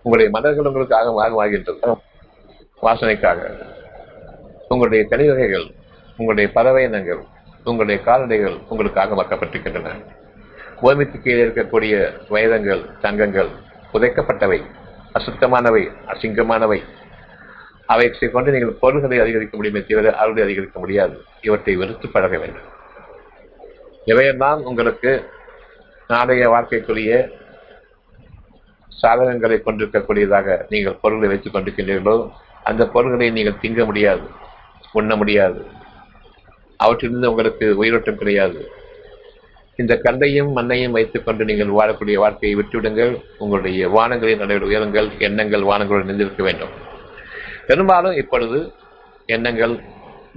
உங்களுடைய மலர்கள் உங்களுக்கு ஆக ஆகமாகின்றது. வாசனைக்காக. உங்களுடைய கனி வகைகள் உங்களுடைய பறவை இனங்கள் உங்களுடைய கால்நடைகள் உங்களுக்காக மக்கப்பட்டிருக்கின்றன பூமிக்கு கீழே இருக்கக்கூடிய வைரங்கள் தங்கங்கள் புதைக்கப்பட்டவை அசுத்தமானவை அசிங்கமானவை. அவை கொண்டு நீங்கள் பொருள்களை அதிகரிக்க முடியுமே தவிர அருளை அதிகரிக்க முடியாது. இவற்றை வெறுத்து பழக வேண்டும். இவையெல்லாம் உங்களுக்கு நாளைய வாழ்க்கைக்குரிய சாதகங்களை கொண்டிருக்கக்கூடியதாக நீங்கள் பொருளை வைத்துக் கொண்டிருக்கின்றீர்களோ அந்த பொருள்களை நீங்கள் திங்க முடியாது உண்ண முடியாது. அவற்றிலிருந்து உங்களுக்கு உயிரோட்டம் கிடையாது. இந்த கல்லையும் மண்ணையும் வைத்துக்கொண்டு நீங்கள் வாழக்கூடிய வாழ்க்கையை விட்டுவிடுங்கள். உங்களுடைய வானங்களின் நடைபெற உயருங்கள். எண்ணங்கள் வானங்களோடு இணைந்திருக்க வேண்டும். பெரும்பாலும் இப்பொழுது எண்ணங்கள்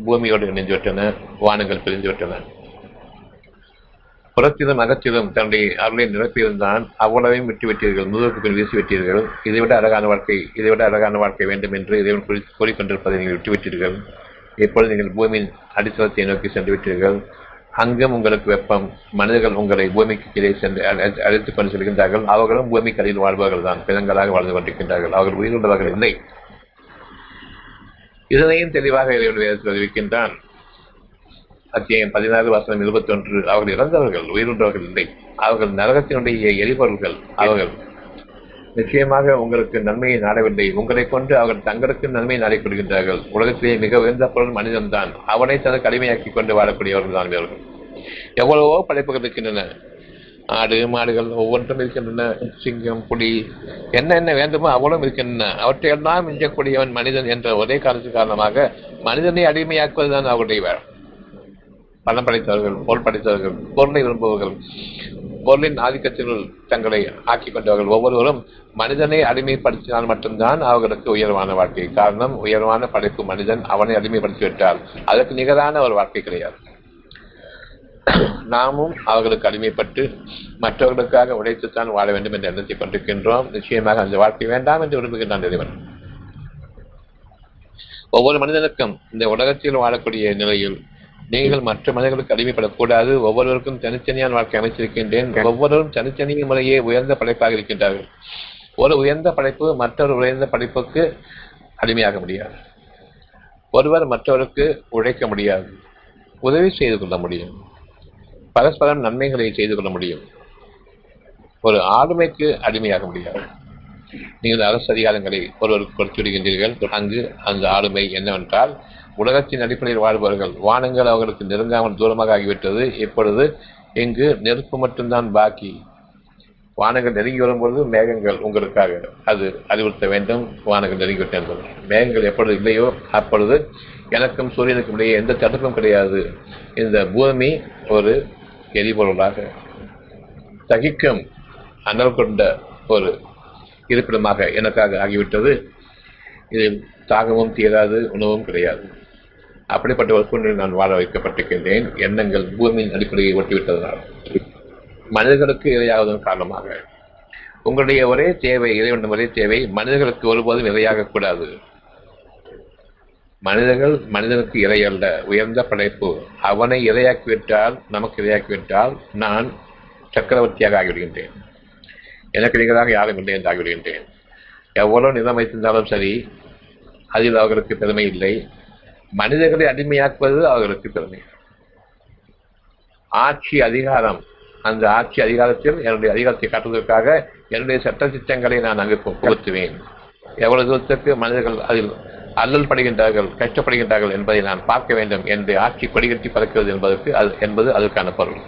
பூமியோடு இணைந்துவிட்டன வானங்கள் பிரிந்துவிட்டன. புறத்திலும் அகத்திலும் தன்னுடைய அருளை நிரப்பியிருந்தான் அவ்வளவையும் விட்டு விட்டீர்கள் முதுகுக்கு பின் வீசி விட்டீர்கள். இதைவிட அழகான வாழ்க்கை இதைவிட அழகான வாழ்க்கை வேண்டும் என்று இறைவன் குறி கூறிக்கொண்டிருப்பதை நீங்கள் விட்டுவிட்டீர்கள் இப்பொழுது நீங்கள் பூமியின் அடித்தளத்தை நோக்கி சென்று விட்டீர்கள். அங்கும் உங்களுக்கு வெப்பம் மனிதர்கள் உங்களை பூமிக்கு கீழே சென்று அழைத்துக் கொண்டு செல்கின்றார்கள். அவர்களும் பூமிக்கு அடியில் வாழ்பவர்கள் தான் பிணங்களாக வாழ்ந்து கொண்டிருக்கின்றார்கள். அவர்கள் உயிருள்ளவர்கள் இல்லை இதனையும் தெளிவாக இறைவன் வேதத்தில் அறிவிக்கின்றான். அத்தியாயம் பதினாறு வசனம் இருபத்தி ஒன்று அவர்கள் இறந்தவர்கள் உயிருண்டவர்கள் இல்லை. அவர்கள் நரகத்தினுடைய எரிபொருள்கள். அவர்கள் நிச்சயமாக உங்களுக்கு நன்மையை நாடவில்லை. உங்களை கொண்டு அவர்கள் தங்களுக்கு நன்மையை நாடிக்கொள்கின்றார்கள் உலகத்திலேயே மிக உயர்ந்த பொருள் மனிதன்தான். அவனை தனது கடுமையாக்கி கொண்டு வாழக்கூடியவர்கள் தான் இவர்கள். எவ்வளவோ படைப்புகள் இருக்கின்றன. ஆடு மாடுகள் ஒவ்வொன்றும் இருக்கின்றன. சிங்கம் புலி என்ன என்ன வேண்டுமோ அவ்வளவும் இருக்கின்றன. அவற்றையெல்லாம் மிஞ்சக்கூடியவன் மனிதன் என்ற ஒரே காரணத்து காரணமாக மனிதனை அடிமையாக்குவதுதான் அவருடைய வேலை. பணம் படைத்தவர்கள் போல் படைத்தவர்கள் பொருளை விரும்புபவர்கள். பொருளின் ஆதிக்கத்தினுள் தங்களை ஆக்கிக் கொண்டவர்கள் ஒவ்வொருவரும் மனிதனை அடிமைப்படுத்தினால் மட்டும்தான் அவர்களுக்கு உயர்வான வாழ்க்கை. காரணம் உயர்வான படைப்பு மனிதன் அவனை அடிமைப்படுத்திவிட்டால். அதற்கு நிகரான ஒரு வாழ்க்கை கிடையாது. நாமும் அவர்களுக்கு அடிமைப்பட்டு மற்றவர்களுக்காக உழைத்துத்தான் வாழ வேண்டும் என்று எண்ணத்தை கொண்டிருக்கின்றோம். நிச்சயமாக அந்த வாழ்க்கை வேண்டாம் என்று விரும்புகின்றான் இறைவன். ஒவ்வொரு மனிதனுக்கும் இந்த உலகத்தில் வாழக்கூடிய நிலையில் நீங்கள் மற்ற மனிதர்களுக்கு அடிமைப்படக்கூடாது. ஒவ்வொருவருக்கும் தனித்தனியான வாழ்க்கை அமைச்சிருக்கின்றேன். ஒவ்வொருவரும் தனித்தனிய முறையே உயர்ந்த படைப்பாக இருக்கின்றார்கள். ஒரு உயர்ந்த படைப்பு மற்றொரு உயர்ந்த படைப்புக்கு அடிமையாக முடியாது. ஒருவர் மற்றவருக்கு உழைக்க முடியாது. உதவி செய்து கொள்ள முடியும். பரஸ்பரம் நன்மைகளை செய்து கொள்ள முடியும். ஒரு ஆளுமைக்கு அடிமையாக முடியாது. நீங்கள் அரசு அதிகாரங்களை ஒருவருக்கு கொடுத்து விடுகின்றீர்கள். அங்கு அந்த ஆளுமை என்னவென்றால் உலகத்தின் அடிப்படையில் வாழ்பவர்கள். வானங்கள் அவர்களுக்கு நெருங்காமல் தூரமாக ஆகிவிட்டது. இப்பொழுது இங்கு நெருப்பு மட்டும்தான் பாக்கி. வானங்கள் நெருங்கி வரும்பொழுது மேகங்கள் உங்களுக்காக. அது அறிவுறுத்த வேண்டும். வானங்கள் நெருங்கிவிட்டது என்பது. மேகங்கள் எப்பொழுது இல்லையோ அப்பொழுது எனக்கும் சூரியனுக்கும் இடையே எந்த தடுப்பும் கிடையாது. இந்த பூமி ஒரு எரிபொருளாக தகிக்கும் அனல் கொண்ட ஒரு இருப்பிடமாக எனக்காக ஆகிவிட்டது. இதில் தாகமும் தீராது உணவும் கிடையாது. அப்படிப்பட்ட ஒரு சூழ்நிலை நான் வாழ வைக்கப்பட்டிருக்கின்றேன். எண்ணங்கள் பூமியின் அடிப்படையை ஒட்டிவிட்டதனால் மனிதர்களுக்கு இரையாவதன் காரணமாக. உங்களுடைய ஒரே தேவை இறைவன் ஒரே தேவை மனிதர்களுக்கு ஒருபோதும் இரையாகக்கூடாது மனிதர்கள் மனிதனுக்கு இறை அல்ல உயர்ந்த படைப்பு. அவனை இரையாக்கிவிட்டால் நமக்கு இரையாக்கிவிட்டால் நான் சக்கரவர்த்தியாக ஆகிவிடுகின்றேன். எனக்கு நிகராக யாரும் இல்லை என்று ஆகிவிடுகின்றேன். எவ்வளவு நிலம் வைத்திருந்தாலும் சரி அதில் அவர்களுக்கு பெருமை இல்லை. மனிதர்களை அடிமையாக்குவது அவர்களுக்கு திறமை. ஆட்சி அதிகாரம். அந்த ஆட்சி அதிகாரத்தில் என்னுடைய அதிகாரத்தை காட்டுவதற்காக என்னுடைய சட்ட திட்டங்களை நான் அங்கு புகுத்துவேன். எவ்வளவு தூரத்துக்கு மனிதர்கள் அதில் அல்லல் படுகின்றார்கள் கஷ்டப்படுகின்றார்கள் என்பதை நான் பார்க்க வேண்டும். என்று ஆட்சி கொடிகட்டி பறக்கிறது என்பதற்கு அது என்பது அதற்கான பொருள்.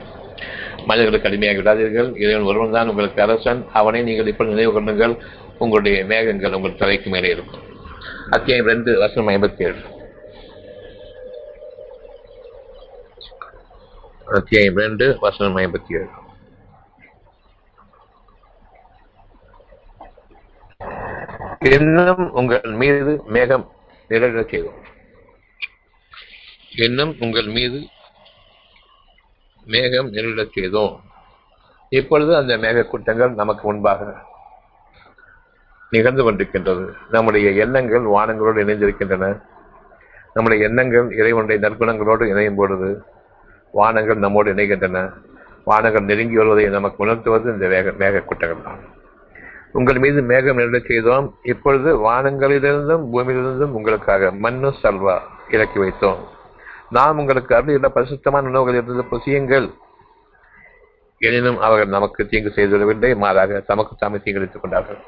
மனிதர்களுக்கு அடிமையாகி விடாதீர்கள். இறைவன் ஒருவன் தான் உங்களுக்கு அரசன். அவனை நீங்கள் இப்படி நினைவு கொள்ளுங்கள் உங்களுடைய மேகங்கள் உங்கள் தலைக்கு மேலே இருக்கும். அத்தியாயம் ரெண்டு வசனம் ஐம்பத்தி ஏழு அத்தியாயம் ரெண்டு வசனம் ஐம்பத்தி ஏழு. இன்னும் உங்கள் மீது மேகம் நிழல செய்தோம். இன்னும் உங்கள் மீது மேகம் நிழல செய்தோம். இப்பொழுது அந்த மேகக்கூட்டங்கள் நமக்கு முன்பாக நிகழ்ந்து கொண்டிருக்கின்றது. நம்முடைய எண்ணங்கள் வானங்களோடு இணைந்திருக்கின்றன. நம்முடைய எண்ணங்கள் இறைவனுடைய நற்குணங்களோடு இணையும் பொழுது வானங்கள் நம்மோடு இணைகின்றன. வானங்கள் நெருங்கி வருவதை நமக்கு உணர்த்துவது இந்த வேக மேக கூட்டங்கள் தான். உங்கள் மீது மேகம் நிழல செய்தோம். இப்பொழுது வானங்களிலிருந்தும் பூமியிலிருந்தும் உங்களுக்காக மண்ணு சல்வா இறக்கி வைத்தோம். நாம் உங்களுக்கு அருளியுள்ள பரிசுத்தமான உணவுகள் இருந்து புசியுங்கள். எனினும் அவர்கள் நமக்கு தீங்கு செய்துவிடவில்லை. மாறாக தமக்கு தாமே தீங்கிழித்துக் கொண்டார்கள்.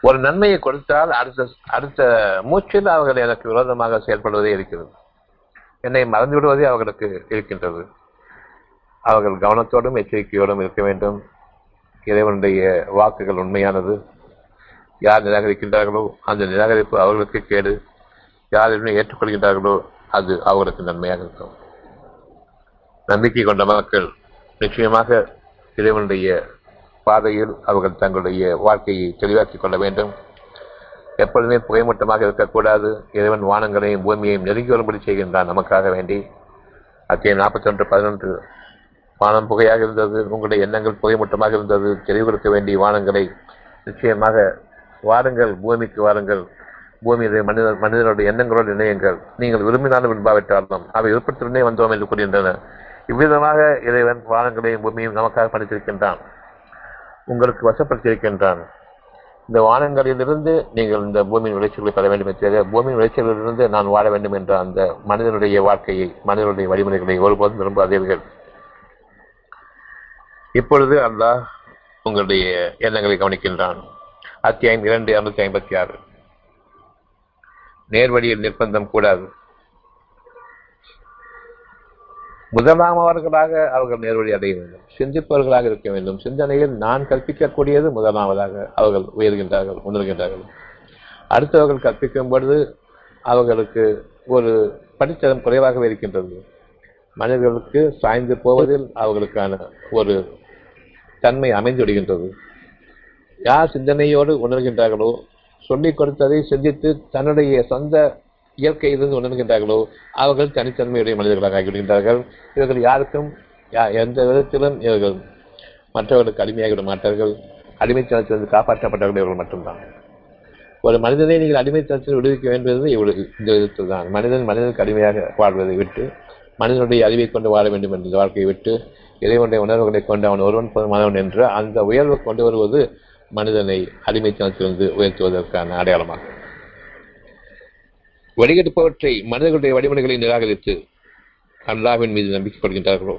ஒரு நன்மையை கொடுத்தால் அடுத்த அடுத்த மூச்சில் அவர்கள் எனக்கு விரோதமாக செயல்படுவதே இருக்கிறது. என்னை மறந்து விடுவதே அவர்களுக்கு இருக்கின்றது. அவர்கள் கவனத்தோடும் எச்சரிக்கையோடும் இருக்க வேண்டும். இறைவனுடைய வாக்குகள் உண்மையானது. யார் நிராகரிக்கின்றார்களோ அந்த நிராகரிப்பு அவர்களுக்கு கேடு. யார் இதனை ஏற்றுக்கொள்கின்றார்களோ அது அவர்களுக்கு நன்மையாக இருக்கும். நம்பிக்கை கொண்ட மக்கள் நிச்சயமாக இறைவனுடைய பாதையில் அவர்கள் தங்களுடைய வாழ்க்கையை தெளிவாக்கிக் கொள்ள வேண்டும். எப்பொழுதுமே புகைமூட்டமாக இருக்கக்கூடாது. இறைவன் வானங்களையும் பூமியையும் நெருங்கி வரும்படி செய்கின்றான். நமக்காக வேண்டி. அத்தியம் நாற்பத்தி ஒன்று பதினொன்று. வானம் புகையாக இருந்தது. உங்களுடைய எண்ணங்கள் புகைமூட்டமாக இருந்தது. தெளிவு கொடுக்க வேண்டிய வானங்களை நிச்சயமாக வாருங்கள். பூமிக்கு வாருங்கள். பூமியுடைய மனிதர் மனிதனுடைய எண்ணங்களோடு இணையுங்கள். நீங்கள் விரும்பினாலும் விரும்பாவிட்டாலும் அவை விருப்பத்துடனே வந்தோம் என்று கூறுகின்றன. இவ்விதமாக இறைவன் வானங்களையும் பூமியும் நமக்காக படித்திருக்கின்றான். உங்களுக்கு வசப்படுத்தியிருக்கின்றான். இந்த வானங்களிலிருந்து நீங்கள் இந்த பூமியின் விளைச்சல்களை பெற வேண்டும் என்று பூமியின் விளைச்சலிலிருந்து நான் வாழ வேண்டும் என்ற அந்த மனிதனுடைய வாழ்க்கையை மனிதனுடைய வழிமுறைகளை ஒருபோதும் விரும்பாதீர்கள். இப்பொழுது அல்லாஹ் உங்களுடைய எண்ணங்களை கவனிக்கின்றான். அத்தியாயம் இரண்டு அறுநூத்தி ஐம்பத்தி ஆறு. நேர்வழியில் நிர்பந்தம் கூடாது. முதலாமவர்களாக அவர்கள் நேர்வழி அடைய வேண்டும். சிந்திப்பவர்களாக இருக்க வேண்டும். சிந்தனையில் நான் கற்பிக்கக்கூடியது முதலாவதாக அவர்கள் உயர்கின்றார்கள் உணர்கின்றார்கள். அடுத்தவர்கள் கற்பிக்கும் பொழுது அவர்களுக்கு ஒரு படித்தரம் குறைவாகவே இருக்கின்றது. மனிதர்களுக்கு சாய்ந்து போவதில் அவர்களுக்கான ஒரு தன்மை அமைந்து விடுகின்றது யார் சிந்தனையோடு உணர்கின்றார்களோ சொல்லிக் கொடுத்ததை சிந்தித்து தன்னுடைய சொந்த இயற்கையிலிருந்து உணர்கின்றார்களோ அவர்கள் தனித்தன்மையுடைய மனிதர்களாக ஆகிவிடுகின்றார்கள். இவர்கள் யாருக்கும் எந்த விதத்திலும் இவர்கள் மற்றவர்களுக்கு அடிமையாகிவிட மாட்டார்கள். அடிமைத்தனத்திலிருந்து காப்பாற்றப்பட்டவர்கள் இவர்கள் மட்டும்தான். ஒரு மனிதனை நீங்கள் அடிமைத்தனத்தில் விடுவிக்க வேண்டியது இவ்வளவு இந்த விதத்தில் தான் மனிதன் மனிதனுக்கு அடிமையாக வாழ்வதை விட்டு மனிதனுடைய அறிவை கொண்டு வாழ வேண்டும் என்ற வாழ்க்கையை விட்டு இறைவனுடைய உணர்வுகளை கொண்டு அவன் ஒருவன் மனவன் என்று அந்த உயர்வை கொண்டு வருவது மனிதனை அடிமைத்தனத்திலிருந்து உயர்த்துவதற்கான அடையாளமாகும். வழிகெடுப்பவற்றை மனிதர்களுடைய வழிமுறைகளை நிராகரித்து அல்லாவின் மீது நம்பிக்கை கொள்கின்றார்களோ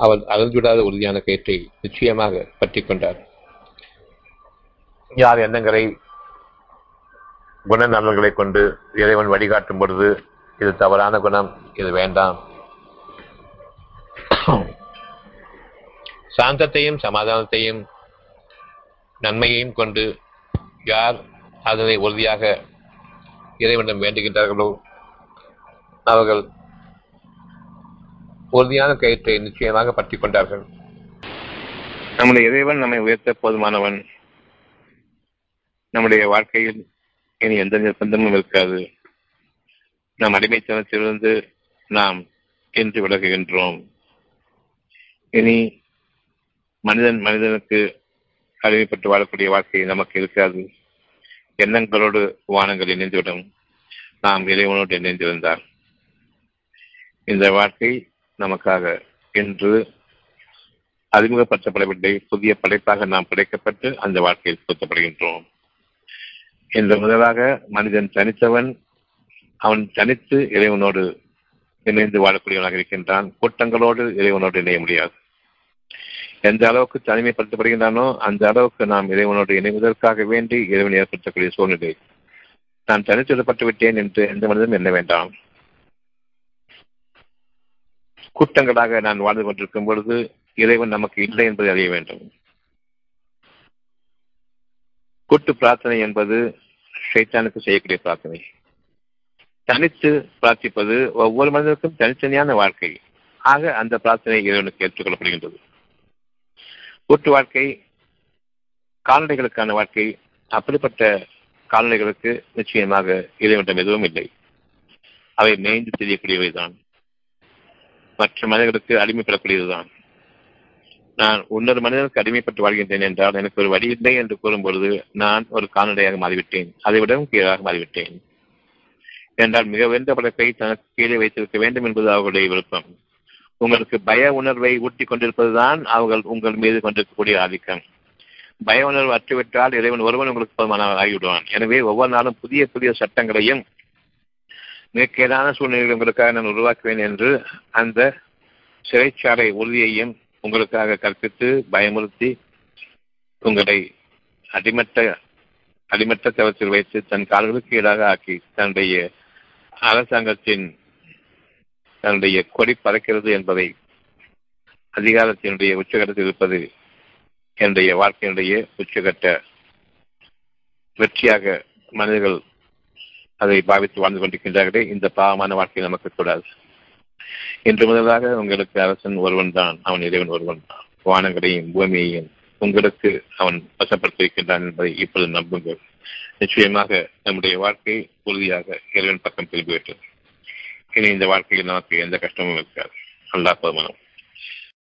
அவர் அகழ்ந்துவிடாத உறுதியான கயிற்றை நிச்சயமாக பற்றி கொண்டார். யார் எண்ணங்களை குணநலன்களை கொண்டு இறைவன் வழிகாட்டும் பொழுது இது தவறான குணம் இது வேண்டாம். சாந்தத்தையும் சமாதானத்தையும் நன்மையையும் கொண்டு யார் அதனை உறுதியாக இறைவனிடம் வேண்டுகின்றார்களோ? அவர்கள் உறுதியான கயிற்றை நிச்சயமாக பற்றி கொண்டார்கள். நம்முடைய இறைவன் நம்மை உயர்த்த போதுமானவன். நம்முடைய வாழ்க்கையில் இனி எந்த நிர்பந்தமும் இருக்காது. நம் அடிமைத்தனத்திலிருந்து நாம் என்று விலகுகின்றோம். இனி மனிதன் மனிதனுக்கு அடிமைப்பட்டு வாழக்கூடிய வாழ்க்கை நமக்கு இருக்காது. எண்ணங்களோடு வானங்கள் இணைந்துவிடும் நாம் இறைவனோடு இணைந்திருந்தார். இந்த வாழ்க்கை நமக்காக இன்று அறிமுகப்படுத்தப்படவில்லை. புதிய படைப்பாக நாம் படைக்கப்பட்டு அந்த வாழ்க்கையில் பொருத்தப்படுகின்றோம் இந்த முதலாக மனிதன் தனித்தவன் அவன் தனித்து இறைவனோடு இணைந்து வாழக்கூடியவனாக இருக்கின்றான். கூட்டங்களோடு இறைவனோடு இணைய முடியாது. எந்த அளவுக்கு தனிமைப்படுத்தப்படுகின்றானோ அந்த அளவுக்கு நாம் இறைவனோடு இணைவதற்காக வேண்டி இறைவன் ஏற்படுத்தக்கூடிய சூழ்நிலை. நான் தனித்துவிடப்பட்டு விட்டேன் என்று எந்த மனிதனும் எண்ண வேண்டாம். கூட்டங்களாக நான் வாழ்ந்து கொண்டிருக்கும் பொழுது இறைவன் நமக்கு இல்லை என்பதை அறிய வேண்டும். கூட்டு பிரார்த்தனை என்பது ஷைத்தானுக்கு செய்யக்கூடிய பிரார்த்தனை. தனித்து பிரார்த்திப்பது ஒவ்வொரு மனிதனுக்கும் தனித்தனியான வாழ்க்கை. ஆக அந்த பிரார்த்தனை இறைவனுக்கு ஏற்றுக்கொள்ளப்படுகின்றது. கூட்டு வாழ்க்கை கால்நடைகளுக்கான வாழ்க்கை அப்படிப்பட்ட கால்நடைகளுக்கு நிச்சயமாக இறைவனிடம் எதுவும் இல்லை. அவை மேய்ந்து தெரியக்கூடியவைதான். மற்ற மனிதர்களுக்கு அடிமைப்படக்கூடியதுதான் நான் இன்னொரு மனிதனுக்கு அடிமைப்பட்டு வாழ்கின்றேன் என்றால் எனக்கு ஒரு வழி இல்லை என்று கூறும் பொழுது நான் ஒரு கால்நடையாக மாறிவிட்டேன். அதை விடவும் கீழாக மாறிவிட்டேன். என்றால் மிக உயர்ந்த படைப்பை தனக்கு கீழே வைத்திருக்க வேண்டும் என்பது அவர்களுடைய விருப்பம். உங்களுக்கு பய உணர்வை ஊட்டி கொண்டிருப்பதுதான் அவர்கள் உங்கள் மீது கொண்டிருக்கக்கூடிய ஆதிக்கம். பய உணர்வு அற்றுவிட்டால் இறைவன் ஒருவன் உங்களுக்கு போதுமானவர் ஆகிவிடுவான். எனவே ஒவ்வொரு நாளும் புதிய புதிய சட்டங்களையும் மிகக்கேடான சூழ்நிலைகள் உங்களுக்காக நான் உருவாக்குவேன் என்று அந்த சிறைச்சாலை உறுதியையும் உங்களுக்காக கற்பித்து பயமுறுத்தி உங்களை அடிமட்ட அடிமட்ட தவத்தில் வைத்து தன் கால்களுக்கு ஈடாக ஆக்கி தன்னுடைய அரசாங்கத்தின் தன்னுடைய கொடி பறக்கிறது என்பதை அதிகாரத்தினுடைய உச்சகட்டத்தில் இருப்பது என்னுடைய வாழ்க்கையினுடைய உச்சகட்ட வெற்றியாக மனிதர்கள் அதை பாவித்து வாழ்ந்து கொண்டிருக்கின்றார்களே. இந்த பாவமான வாழ்க்கை நமக்கு கூடாது. இன்று முதலாக உங்களுக்கு அரசன் ஒருவன் தான் அவன் இறைவன் ஒருவன் தான். வானங்களையும் பூமியையும் உங்களுக்கு அவன் வசப்படுத்தியிருக்கின்றான் என்பதை இப்பொழுது நம்புங்கள். நிச்சயமாக நம்முடைய வாழ்க்கை உறுதியாக இறைவன் பக்கம் திரும்பிவிட்டது. இனி இந்த வாழ்க்கையில் நமக்கு எந்த கஷ்டமும் இருக்காது அல்லா போதுமானம்